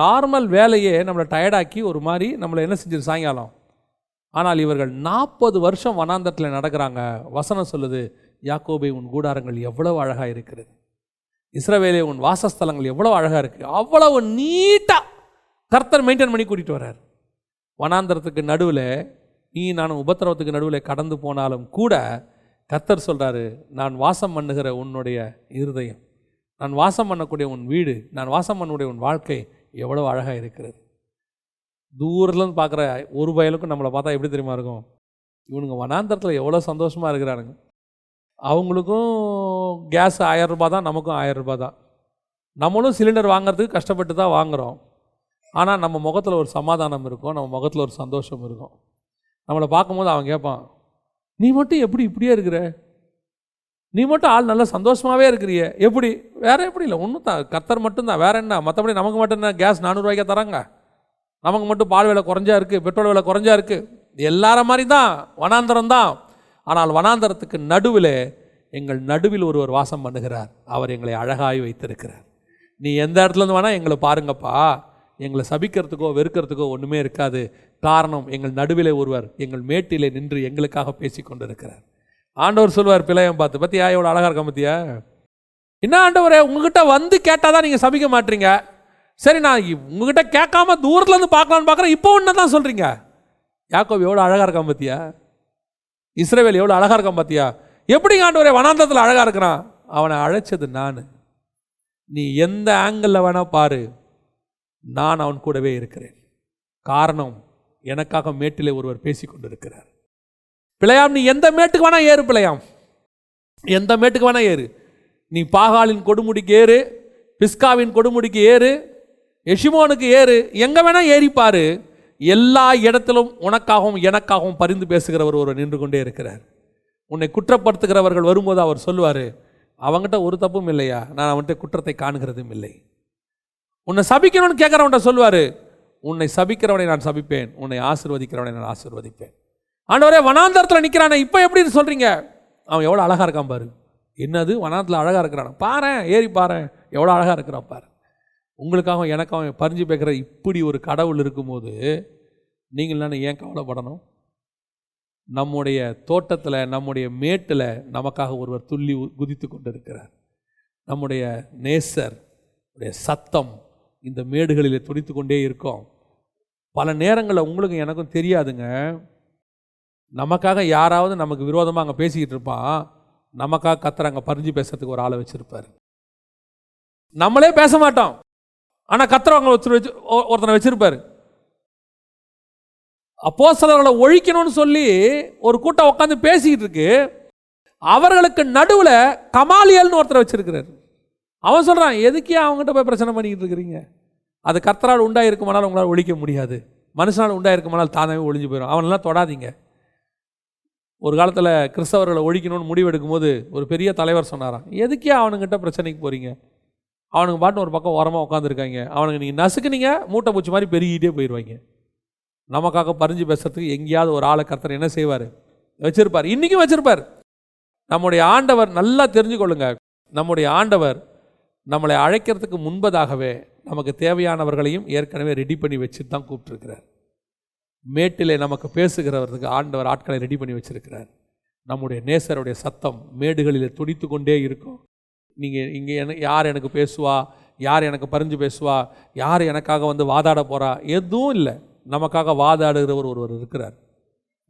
நார்மல் வேலையே நம்மளை டயர்டாக்கி ஒரு மாதிரி நம்மளை என்ன செஞ்சிரு சாயங்காலம். ஆனால் இவர்கள் நாற்பது வருஷம் வனாந்தரத்தில் நடக்கிறாங்க. வசனம் சொல்லுது யாக்கோபை உன் கூடாரங்கள் எவ்வளவு அழகாக இருக்கிறது. இஸ்ரவேலே உன் வாசஸ்தலங்கள் எவ்வளவு அழகாக இருக்குது அவ்வளவு நீட்டாக கர்த்தர் மெயின்டைன் பண்ணி கூட்டிகிட்டு வர்றார். வனாந்தரத்துக்கு நடுவில் நீ நான் உபத்திரவத்துக்கு நடுவில் கடந்து போனாலும் கூட கத்தர் சொல்கிறாரு நான் வாசம் பண்ணுகிற உன்னுடைய இருதயம் நான் வாசம் பண்ணக்கூடிய உன் வீடு நான் வாசம் பண்ணக்கூடிய உன் வாழ்க்கை எவ்வளோ அழகாக இருக்கிறது. தூரத்துலேருந்து பார்க்குற ஒரு பயலுக்கும் நம்மளை பார்த்தா எப்படி தெரியுமா இருக்கும்? இவனுங்க வனாந்தரத்தில் எவ்வளோ சந்தோஷமாக இருக்கிறானுங்க. அவங்களுக்கும் கேஸ் ஆயரரூபா தான் நமக்கும் ஆயிரம் தான். நம்மளும் சிலிண்டர் வாங்குறதுக்கு கஷ்டப்பட்டு தான் வாங்குகிறோம் ஆனால் நம்ம முகத்தில் ஒரு சமாதானம் இருக்கும் நம்ம முகத்தில் ஒரு சந்தோஷம் இருக்கும். நம்மளை பார்க்கும்போது அவன் கேட்பான் நீ மட்டும் எப்படி இப்படியே இருக்கிற? நீ மட்டும் ஆள் நல்லா சந்தோஷமாகவே இருக்கிறிய. எப்படி? வேற எப்படி இல்லை ஒன்றும் தான். கத்தர் மட்டும்தான். வேற என்ன? மற்றபடி நமக்கு மட்டும் என்ன? கேஸ் நானூறுரூவாய்க்கா தராங்க. நமக்கு மட்டும் பால் விலை குறைஞ்சா இருக்குது பெட்ரோல் விலை குறைஞ்சா இருக்குது எல்லார மாதிரி தான் வனாந்தரம் தான். ஆனால் வனாந்தரத்துக்கு நடுவில் எங்கள் நடுவில் ஒருவர் வாசம் பண்ணுகிறார். அவர் எங்களை அழகாய் வைத்திருக்கிறார். நீ எந்த இடத்துலேருந்து வேணால் எங்களை பாருங்கப்பா. எங்களை சபிக்கிறதுக்கோ வெறுக்கிறதுக்கோ ஒன்றுமே இருக்காது. காரணம் எங்கள் நடுவிலே ஒருவர் எங்கள் மேட்டிலே நின்று எங்களுக்காக பேசி கொண்டிருக்கிறார். ஆண்டவர் சொல்வார் பிள்ளையம் பார்த்து பத்தியா எவ்வளோ அழகாக இருக்க பத்தியா? என்ன ஆண்டவரே உங்ககிட்ட வந்து கேட்டால் தான் நீங்கள் சபிக்க மாட்டீங்க. சரி நான் உங்ககிட்ட கேட்காம தூரத்துலேருந்து பார்க்கலான்னு பார்க்குறேன். இப்போ ஒன்று தான் சொல்கிறீங்க யாக்கோப் எவ்வளோ அழகாக இருக்கான் பார்த்தியா இஸ்ரேவேல் எவ்வளோ அழகாக இருக்கான் பார்த்தியா எப்படி ஆண்டவரே வனாந்தத்தில் அழகாக இருக்கிறான்? அவனை அழைச்சது நான். நீ எந்த ஆங்கிளில் வேணால் பாரு. நான் அவன் கூடவே இருக்கிறேன். காரணம் எனக்காக மேட்டிலே ஒருவர் பேசி கொண்டிருக்கிறார். பிழையாம் நீ எந்த மேட்டுக்கு வேணால் ஏறு பிழையாம். எந்த மேட்டுக்கு வேணால் ஏறு. நீ பாகாலின் கொடுமுடிக்கு ஏறு பிஸ்காவின் கொடுமுடிக்கு ஏறு எஷிமோனுக்கு ஏறு எங்கே வேணால் ஏறிப்பார் எல்லா இடத்திலும் உனக்காகவும் எனக்காகவும் பரிந்து பேசுகிறவர் ஒருவர் நின்று கொண்டே இருக்கிறார். உன்னை குற்றப்படுத்துகிறவர்கள் வரும்போது அவர் சொல்லுவார் அவங்ககிட்ட ஒரு தப்பும் இல்லையா? நான் அவன்கிட்ட குற்றத்தை காணுகிறதும் இல்லை. உன்னை சபிக்கணும்னு கேட்குறவன்ட்ட சொல்லுவார் உன்னை சபிக்கிறவனை நான் சபிப்பேன் உன்னை ஆசிர்வதிக்கிறவனை நான் ஆசிர்வதிப்பேன். ஆண்டவரே வனாந்தரத்தில் நிற்கிறானே இப்போ எப்படின்னு சொல்கிறீங்க அவன் எவ்வளோ அழகாக இருக்கான் பாரு. என்னது? வனாந்தரத்தில் அழகாக இருக்கிறான்? பாரு ஏறி பாரு. எவ்வளோ அழகாக இருக்கிறான் பாரு. உங்களுக்காக எனக்காக பறிஞ்சு பேக்கிற இப்படி ஒரு கடவுள் இருக்கும்போது நீங்கள் நான் ஏன் கவலைப்படணும்? நம்முடைய தோட்டத்தில் நம்முடைய மேட்டில் நமக்காக ஒருவர் துள்ளி உ- குதித்து கொண்டிருக்கிறார். நம்முடைய நேசர் உடைய சத்தம் இந்த மேடுகளில் துடித்து கொண்டே இருக்கும். பல நேரங்களில் உங்களுக்கும் எனக்கும் தெரியாதுங்க. நமக்காக யாராவது நமக்கு விரோதமாக அங்கே பேசிக்கிட்டு இருப்பான் நமக்காக கத்துறாங்க அங்கே பறிஞ்சு பேசுறதுக்கு ஒரு ஆளை வச்சுருப்பார். நம்மளே பேச மாட்டோம். ஆனால் கத்துறவங்க ஒருத்தர் வச்சு ஒருத்தனை வச்சுருப்பார். அப்போ சிலர்களை ஒழிக்கணும்னு சொல்லி ஒரு கூட்டம் உட்காந்து பேசிக்கிட்டு இருக்கு. அவர்களுக்கு நடுவில் கமாலியல்னு ஒருத்தரை வச்சிருக்கிறார். அவன் சொல்கிறான் எதுக்கே அவங்ககிட்ட போய் பிரச்சனை பண்ணிக்கிட்டு இருக்கிறீங்க? அது கர்த்தரால் உண்டாயிருக்குமானால் உங்களால் ஒழிக்க முடியாது. மனுஷனால் உண்டாயிருக்குமானால் தானாகவே ஒழிஞ்சு போயிடும் அவனெல்லாம் தொடாதீங்க. ஒரு காலத்தில் கிறிஸ்தவர்களை ஒழிக்கணும்னு முடிவெடுக்கும் போது ஒரு பெரிய தலைவர் சொன்னாராம் எதுக்கே அவனுங்கிட்ட பிரச்சனைக்கு போகிறீங்க அவனுங்க பாட்டு ஒரு பக்கம் ஓரமாக உட்காந்துருக்காங்க. அவனுங்க நீங்கள் நசுக்குனீங்க மூட்டை பூச்சி மாதிரி பெருகிட்டே போயிடுவாங்க நமக்காக பறிஞ்சு பேசுறதுக்கு எங்கேயாவது ஒரு ஆளை கர்த்தர் என்ன செய்வார்? வச்சிருப்பார். இன்றைக்கும் வச்சுருப்பார். நம்முடைய ஆண்டவர் நல்லா தெரிஞ்சுக்கொள்ளுங்க. நம்முடைய ஆண்டவர் நம்மளை அழைக்கிறதுக்கு முன்பதாகவே நமக்கு தேவையானவர்களையும் ஏற்கனவே ரெடி பண்ணி வச்சுட்டு தான் கூப்பிட்டுருக்கிறார். மேட்டிலே நமக்கு பேசுகிறவர்களுக்கு ஆண்டவர் ஆட்களை ரெடி பண்ணி வச்சுருக்கிறார். நம்முடைய நேசருடைய சத்தம் மேடுகளில் துடித்து கொண்டே இருக்கும். நீங்கள் இங்கே என யார் எனக்கு பேசுவா? யார் எனக்கு பறிஞ்சு பேசுவா? யார் எனக்காக வந்து வாதாட போகிறா எதுவும் இல்லை. நமக்காக வாதாடுகிறவர் ஒருவர் இருக்கிறார்.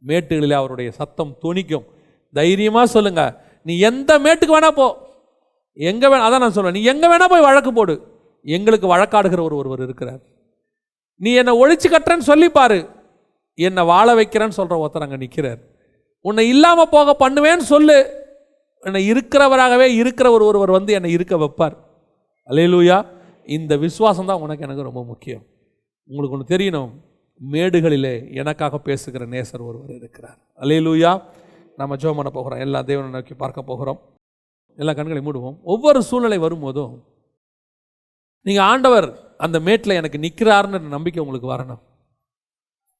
மேட்டுகளில் அவருடைய சத்தம் துணிக்கும். தைரியமாக சொல்லுங்கள் நீ எந்த மேட்டுக்கு வேணால் போ. எங்கே வேணா அதான் நான் சொல்லுவேன் நீ எங்கே வேணால் போய் வழக்கு போடு. எங்களுக்கு வழக்காடுகிற ஒரு ஒருவர் இருக்கிறார். நீ என்னை ஒழிச்சு கட்டுறேன்னு சொல்லி பாரு. என்னை வாழ வைக்கிறேன்னு சொல்கிற ஒருத்தர் அங்கே நிற்கிறார் உன்னை இல்லாமல் போக பண்ணுவேன்னு சொல்லு. என்னை இருக்கிறவராகவே இருக்கிற ஒரு ஒருவர் வந்து என்னை இருக்க வைப்பார். அலையலூயா இந்த விசுவாசம் தான் உனக்கு எனக்கு ரொம்ப முக்கியம். உங்களுக்கு ஒன்று தெரியணும். மேடுகளிலே எனக்காக பேசுகிற நேசர் ஒருவர் இருக்கிறார். அலையலூயா நம்ம ஜெபம் பண்ண போகிறோம். எல்லா தேவனை நோக்கி பார்க்க போகிறோம். எல்லா கண்களையும் மூடுவோம். ஒவ்வொரு சூழ்நிலை வரும்போதும் நீங்கள் ஆண்டவர் அந்த மேட்டில் எனக்கு நிற்கிறாருன்னு நம்பிக்கை உங்களுக்கு வரணும்.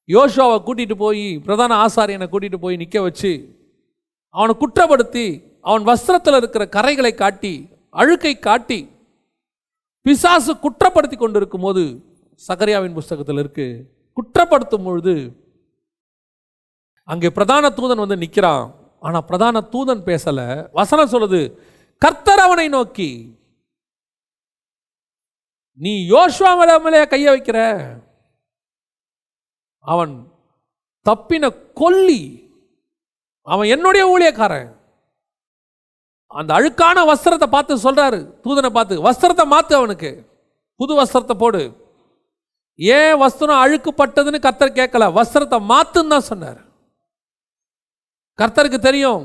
யோஷுவாவை கூட்டிகிட்டு போய் பிரதான ஆசாரியனை கூட்டிகிட்டு போய் நிற்க வச்சு அவனை குற்றப்படுத்தி அவன் வஸ்திரத்தில் இருக்கிற கரைகளை காட்டி அழுக்கை காட்டி பிசாசு குற்றப்படுத்தி கொண்டிருக்கும் போது சகரியாவின் புஸ்தகத்தில் இருக்கு. குற்றப்படுத்தும் பொழுது அங்கே பிரதான தூதன் வந்து நிற்கிறான் ஆனால் பிரதான தூதன் பேசல. வசனம் சொல்லுது கர்த்தர் அவனை நோக்கி நீ யோசுவா மேல மேலே கையை வைக்கிற? அவன் தப்பின கொல்லி. அவன் என்னுடைய ஊழியக்காரன். அந்த அழுக்கான வஸ்திரத்தை பார்த்து சொல்றாரு தூதனை பார்த்து வஸ்திரத்தை மாத்து அவனுக்கு. புது வஸ்திரத்தை போடு. ஏன் வஸ்திரம் அழுக்குப்பட்டதுன்னு கர்த்தர் கேட்கல வஸ்திரத்தை மாத்துன்னு தான் சொன்னார். கர்த்தருக்கு தெரியும்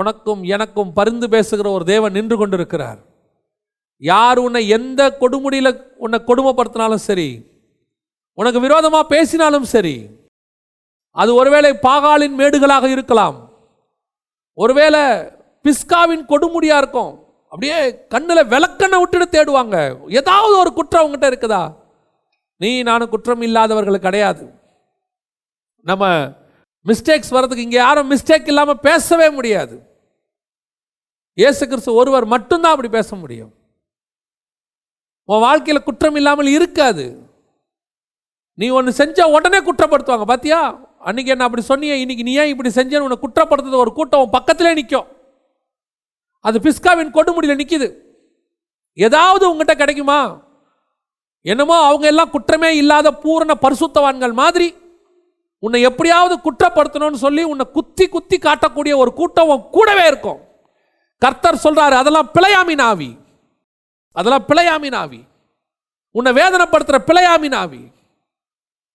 உனக்கும் எனக்கும் பரிந்து பேசுகிற ஒரு தேவன் நின்று கொண்டிருக்கிறார். யார் உன்னை எந்த கொடுமுடியில் உன்னை கொடுமைப்படுத்தினாலும் சரி உனக்கு விரோதமாக பேசினாலும் சரி அது ஒருவேளை பாகாலின் மேடுகளாக இருக்கலாம். ஒருவேளை பிஸ்காவின் கொடுமுடியாக இருக்கும். அப்படியே கண்ணில் விளக்கண்ணை விட்டுட்டு தேடுவாங்க. ஏதாவது ஒரு குற்றம் உங்ககிட்ட இருக்குதா? நீ நானும் குற்றம் இல்லாதவர்கள் கிடையாது. நம்ம மிஸ்டேக்ஸ் வர்றதுக்கு இங்கே யாரும் மிஸ்டேக் இல்லாமல் பேசவே முடியாது. இயேசு கிறிஸ்து ஒருவர் மட்டும்தான் அப்படி பேச முடியும். உன் வாழ்க்கையில் குற்றம் இல்லாமல் இருக்காது. நீ ஒன்று செஞ்ச உடனே குற்றப்படுத்துவாங்க. பாத்தியா? அன்னைக்கு என்ன அப்படி சொன்னியே? இன்னைக்கு நீ ஏன் இப்படி செஞ்சேன்னு உன்னை குற்றப்படுத்துறது ஒரு கூட்டம் உன் பக்கத்திலே நிற்கும் அது பிஸ்காவின் கொடுமுடியில் நிற்கிது ஏதாவது உங்ககிட்ட கிடைக்குமா? என்னமோ அவங்க எல்லாம் குற்றமே இல்லாத பூரண பரிசுத்தவான்கள் மாதிரி உன்னை எப்படியாவது குற்றப்படுத்தணும்னு சொல்லி உன்னை குத்தி குத்தி காட்டக்கூடிய ஒரு கூட்டம் கூடவே இருக்கும். கர்த்தர் சொல்றாரு அதெல்லாம் பிழையாமின் ஆவி அதெல்லாம் பிழையாமின் ஆவி உன்னை வேதனைப்படுத்துற பிழையாமின் ஆவி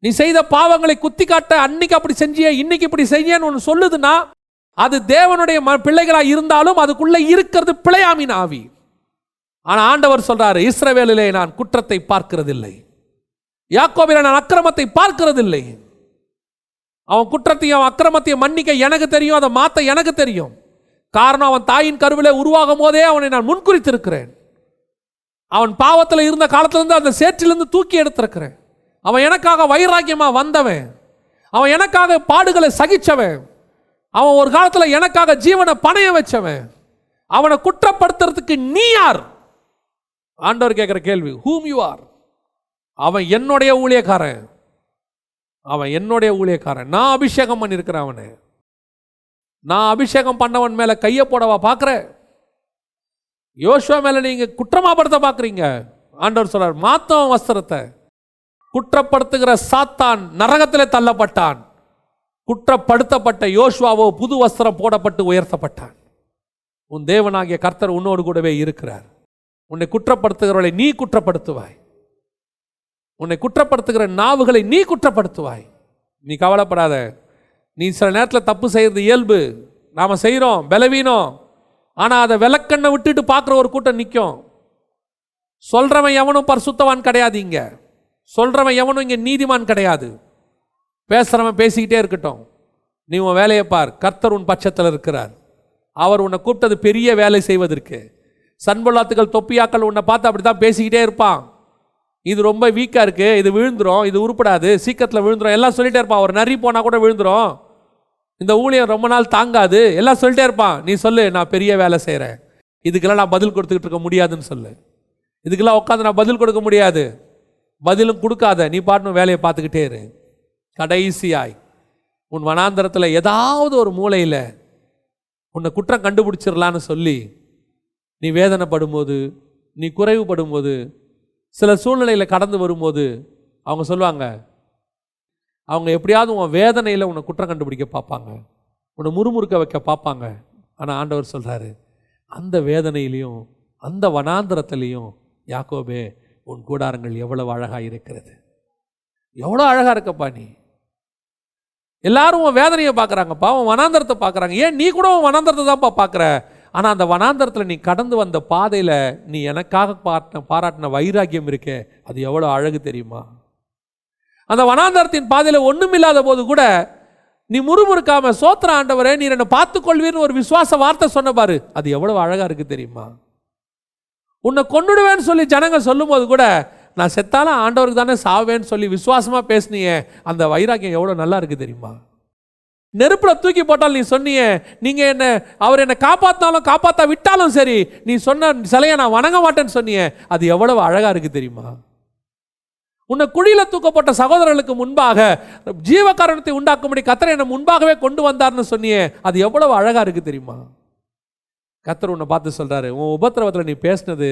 நீ செய்த பாவங்களை குத்தி காட்ட அன்னைக்கு அப்படி செஞ்சிய இன்னைக்கு இப்படி செய்யன்னு ஒன்று சொல்லுதுன்னா அது தேவனுடைய ம- பிள்ளைகளாக இருந்தாலும் அதுக்குள்ளே இருக்கிறது பிழையாமின் ஆவி ஆனால் ஆண்டவர் சொல்றாரு இஸ்ரவேலிலே நான் குற்றத்தை பார்க்கிறதில்லை. யாக்கோபிலே நான் அக்கிரமத்தை பார்க்கிறதில்லை. அவன் குற்றத்தையும் அவன் அக்கிரமத்தையும் மன்னிக்க எனக்கு தெரியும் அதை மாத்த எனக்கு தெரியும். காரணம் அவன் தாயின் கருவிலே உருவாகும் போதே அவனை நான் முன்குறித்திருக்கிறேன். அவன் பாவத்தில் இருந்த காலத்திலிருந்து அந்த சேற்றிலிருந்து தூக்கி எடுத்திருக்கிறேன். அவன் எனக்காக வைராக்கியமாக வந்தவன். அவன் எனக்காக பாடுகளை சகிச்சவன். அவன் ஒரு காலத்தில் எனக்காக ஜீவனை பணைய வச்சவன். அவனை குற்றப்படுத்துறதுக்கு நீ யார்? ஆண்டவர் கேட்குற கேள்வி ஹூம் யூ ஆர் அவன் என்னுடைய ஊழியக்காரன். அவன் என்னுடைய ஊழியக்காரன். நான் அபிஷேகம் பண்ணியிருக்கிறேன் அவனை. நான் அபிஷேகம் பண்ணவன் மேலே கையை போடவா பார்க்குறேன் யோசுவா மேலே நீங்கள் குற்றமாபடுத்த பார்க்குறீங்க ஆண்டவர் சொல்கிறார் மாத்தவன் வஸ்திரத்தை. குற்றப்படுத்துகிற சாத்தான் நரகத்தில் தள்ளப்பட்டான். குற்றப்படுத்தப்பட்ட யோசுவாவோ புது வஸ்திரம் போடப்பட்டு உயர்த்தப்பட்டான். உன் தேவனாகிய கர்த்தர் உன்னோடு கூடவே இருக்கிறார். உன்னை குற்றப்படுத்துகிறவளை நீ குற்றப்படுத்துவாய். உன்னை குற்றப்படுத்துகிற நாவுகளை நீ குற்றப்படுத்துவாய். நீ கவலைப்படாத. நீ சில நேரத்தில் தப்பு செய்கிறது இயல்பு. நாம் செய்கிறோம் பலவீனம். ஆனால் அதை விளக்கண்ணை விட்டுட்டு பார்க்குற ஒரு கூட்டம் நிற்கும் சொல்கிறவன் எவனும் பரிசுத்தவான் கிடையாது இங்கே. சொல்கிறவன் எவனும் இங்கே நீதிமான் கிடையாது. பேசுகிறவன் பேசிக்கிட்டே இருக்கட்டும். நீ உன் வேலையை பார். கர்த்தர் உன் பட்சத்தில் இருக்கிறார். அவர் உன்னை கூப்பிட்டது பெரிய வேலை செய்வதற்கு. சண்பொல்லாத்துக்கள் தொப்பியாக்கள் உன்னை பார்த்து அப்படி தான் பேசிக்கிட்டே இருப்பான். இது ரொம்ப வீக்காக இருக்குது இது விழுந்துடும் இது உருப்படாது. சீக்கிரத்தில் விழுந்துரும். எல்லாம் சொல்லிகிட்டே இருப்பான். ஒரு நரி போனால் கூட விழுந்துடும் இந்த ஊழியம் ரொம்ப நாள் தாங்காது. எல்லாம் சொல்லிட்டே இருப்பான். நீ சொல்லு நான் பெரிய வேலை செய்கிறேன் இதுக்கெல்லாம் நான் பதில் கொடுத்துக்கிட்டு இருக்க முடியாதுன்னு சொல்லு. இதுக்கெல்லாம் உட்காந்து நான் பதில் கொடுக்க முடியாது. பதிலும் கொடுக்காத. நீ பாட்டுன்னு வேலையை பார்த்துக்கிட்டே இரு. கடைசியாய் உன் வனாந்தரத்தில் ஏதாவது ஒரு மூலையில் உன்னை குற்றம் கண்டுபிடிச்சிடலான்னு சொல்லி நீ வேதனைப்படும்போது நீ குறைவுபடும்போது சில சூழ்நிலையில் கடந்து வரும்போது அவங்க சொல்லுவாங்க அவங்க எப்படியாவது உன் வேதனையில் உன்னை குற்றம் கண்டுபிடிக்க பார்ப்பாங்க. உன்னை முறுமுறுக்க வைக்க பார்ப்பாங்க. ஆனால் ஆண்டவர் சொல்கிறாரு அந்த வேதனையிலையும் அந்த வனாந்தரத்திலையும் யாக்கோபே உன் கூடாரங்கள் எவ்வளவு அழகாக இருக்கிறது. எவ்வளோ அழகாக இருக்கப்பா நீ. எல்லாரும் உன் வேதனையை பார்க்குறாங்கப்பா உன் வனாந்தரத்தை பார்க்குறாங்க. ஏன் நீ கூட உன் வனாந்தரத்தை தான்ப்பா பார்க்குற? ஆனால் அந்த வனாந்தரத்தில் நீ கடந்து வந்த பாதையில் நீ எனக்காக பாட்டின பாராட்டின வைராக்கியம் இருக்கே அது எவ்வளோ அழகு தெரியுமா? அந்த வனாந்தரத்தின் பாதையில் ஒன்றுமில்லாத போது கூட நீ முறுமுறுக்காம சோத்திர ஆண்டவரே நீர் என்னை பார்த்துக்கொள்வீர்னு ஒரு விசுவாச வார்த்தை சொன்ன பாரு. அது எவ்வளவு அழகா இருக்கு தெரியுமா? உன்னை கொன்னுடுவேன்னு சொல்லி ஜனங்க சொல்லும்போது கூட நான் செத்தாலும் ஆண்டவருக்கு தானே சாவேன்னு சொல்லி விசுவாசமா பேசுனியே. அந்த வைராக்கியம் எவ்வளோ நல்லா இருக்கு தெரியுமா? நெருப்பில் தூக்கி போட்டால் நீ சொன்னியே நீங்க என்ன அவர் என்னை காப்பாத்தினாலும் காப்பாத்தா விட்டாலும் சரி நீ சொன்ன சிலையை நான் வணங்க மாட்டேன்னு சொன்னியே. அது எவ்வளவு அழகா இருக்கு தெரியுமா? உன்னை குழியில தூக்கப்பட்ட சகோதரர்களுக்கு முன்பாக ஜீவ காரணத்தை உண்டாக்கும்படி கத்தரை என்னை முன்பாகவே கொண்டு வந்தார்னு சொன்னியே அது எவ்வளவு அழகா இருக்கு தெரியுமா? கத்தர் உன்னை பார்த்து சொல்றாரு உன் உபத்திரவத்தில் நீ பேசினது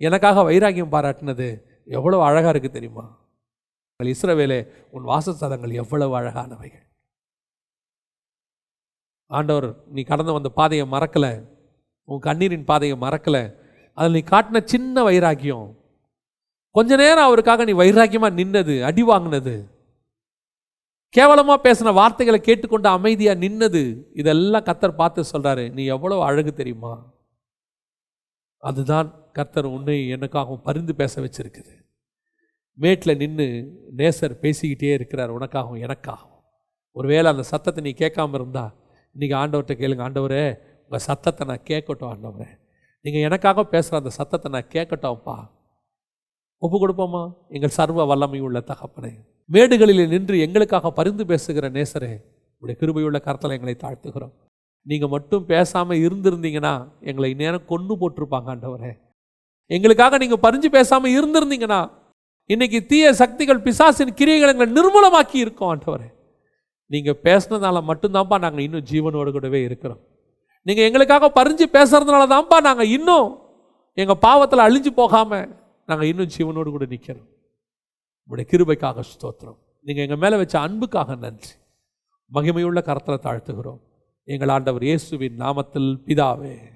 எனக்காக வைராகியம் பாராட்டினது எவ்வளவு அழகா இருக்கு தெரியுமா? உங்கள் இஸ்ரவேலே உன் வாசஸ்தலங்கள் எவ்வளவு அழகானவைகள். ஆண்டவர் நீ கடந்து வந்த பாதையை மறக்கலை உன் கண்ணீரின் பாதையை மறக்கலை அதில் நீ காட்டின சின்ன வைராக்கியம் கொஞ்ச நேரம் அவருக்காக நீ வைராக்கியமாக நின்னது அடி வாங்கினது. கேவலமாக பேசின வார்த்தைகளை கேட்டுக்கொண்டு அமைதியாக நின்னது. இதெல்லாம் கத்தர் பார்த்து சொல்கிறாரு நீ எவ்வளோ அழகு தெரியுமா? அதுதான் கர்த்தர் உன்னை எனக்காகவும் பரிந்து பேச வச்சிருக்குது. மேட்டில் நின்று நேசர் பேசிக்கிட்டே இருக்கிறார் உனக்காகவும் எனக்காகவும். ஒருவேளை அந்த சத்தத்தை நீ கேட்காம இருந்தா இன்றைக்கி ஆண்டவர்கிட்ட கேளுங்க ஆண்டவரே உங்கள் சத்தத்தை நான் கேட்கட்டும் ஆண்டவரே. நீங்கள் எனக்காக பேசுகிற அந்த சத்தத்தை நான் கேட்கட்டும்ப்பா. ஒப்பு கொடுப்போமா எங்கள் சர்வ வல்லமை உள்ள தகப்பனே. மேடுகளில் நின்று எங்களுக்காக பரிந்து பேசுகிற நேசரே உடைய கிருபையுள்ள கருத்தில் எங்களை தாழ்த்துகிறோம். நீங்கள் மட்டும் பேசாமல் இருந்திருந்தீங்கன்னா எங்களை இந்நேரம் கொன்று போட்டிருப்பாங்க ஆண்டவரே. எங்களுக்காக நீங்கள் பறிஞ்சு பேசாமல் இருந்திருந்தீங்கன்னா இன்னைக்கு தீய சக்திகள் பிசாசின் கிரியைகள் எங்களை நிர்மூலமாக்கி இருக்கோம் ஆண்டவரே. நீங்கள் பேசுனதால மட்டும்தான்ப்பா நாங்கள் இன்னும் ஜீவனோடு கூடவே இருக்கிறோம். நீங்கள் எங்களுக்காக பறிஞ்சு பேசுறதுனால தான்ப்பா நாங்கள் இன்னும் எங்கள் பாவத்தில் அழிஞ்சு போகாமல் நாங்கள் இன்னும் ஜீவனோடு கூட நிற்கிறோம் உங்களுடைய கிருபைக்காக ஸ்தோத்திரம். நீங்கள் எங்கள் மேலே வச்ச அன்புக்காக நன்றி. மகிமையுள்ள கரத்தில் தாழ்த்துகிறோம். எங்கள் ஆண்டவர் இயேசுவின் நாமத்தில் பிதாவே.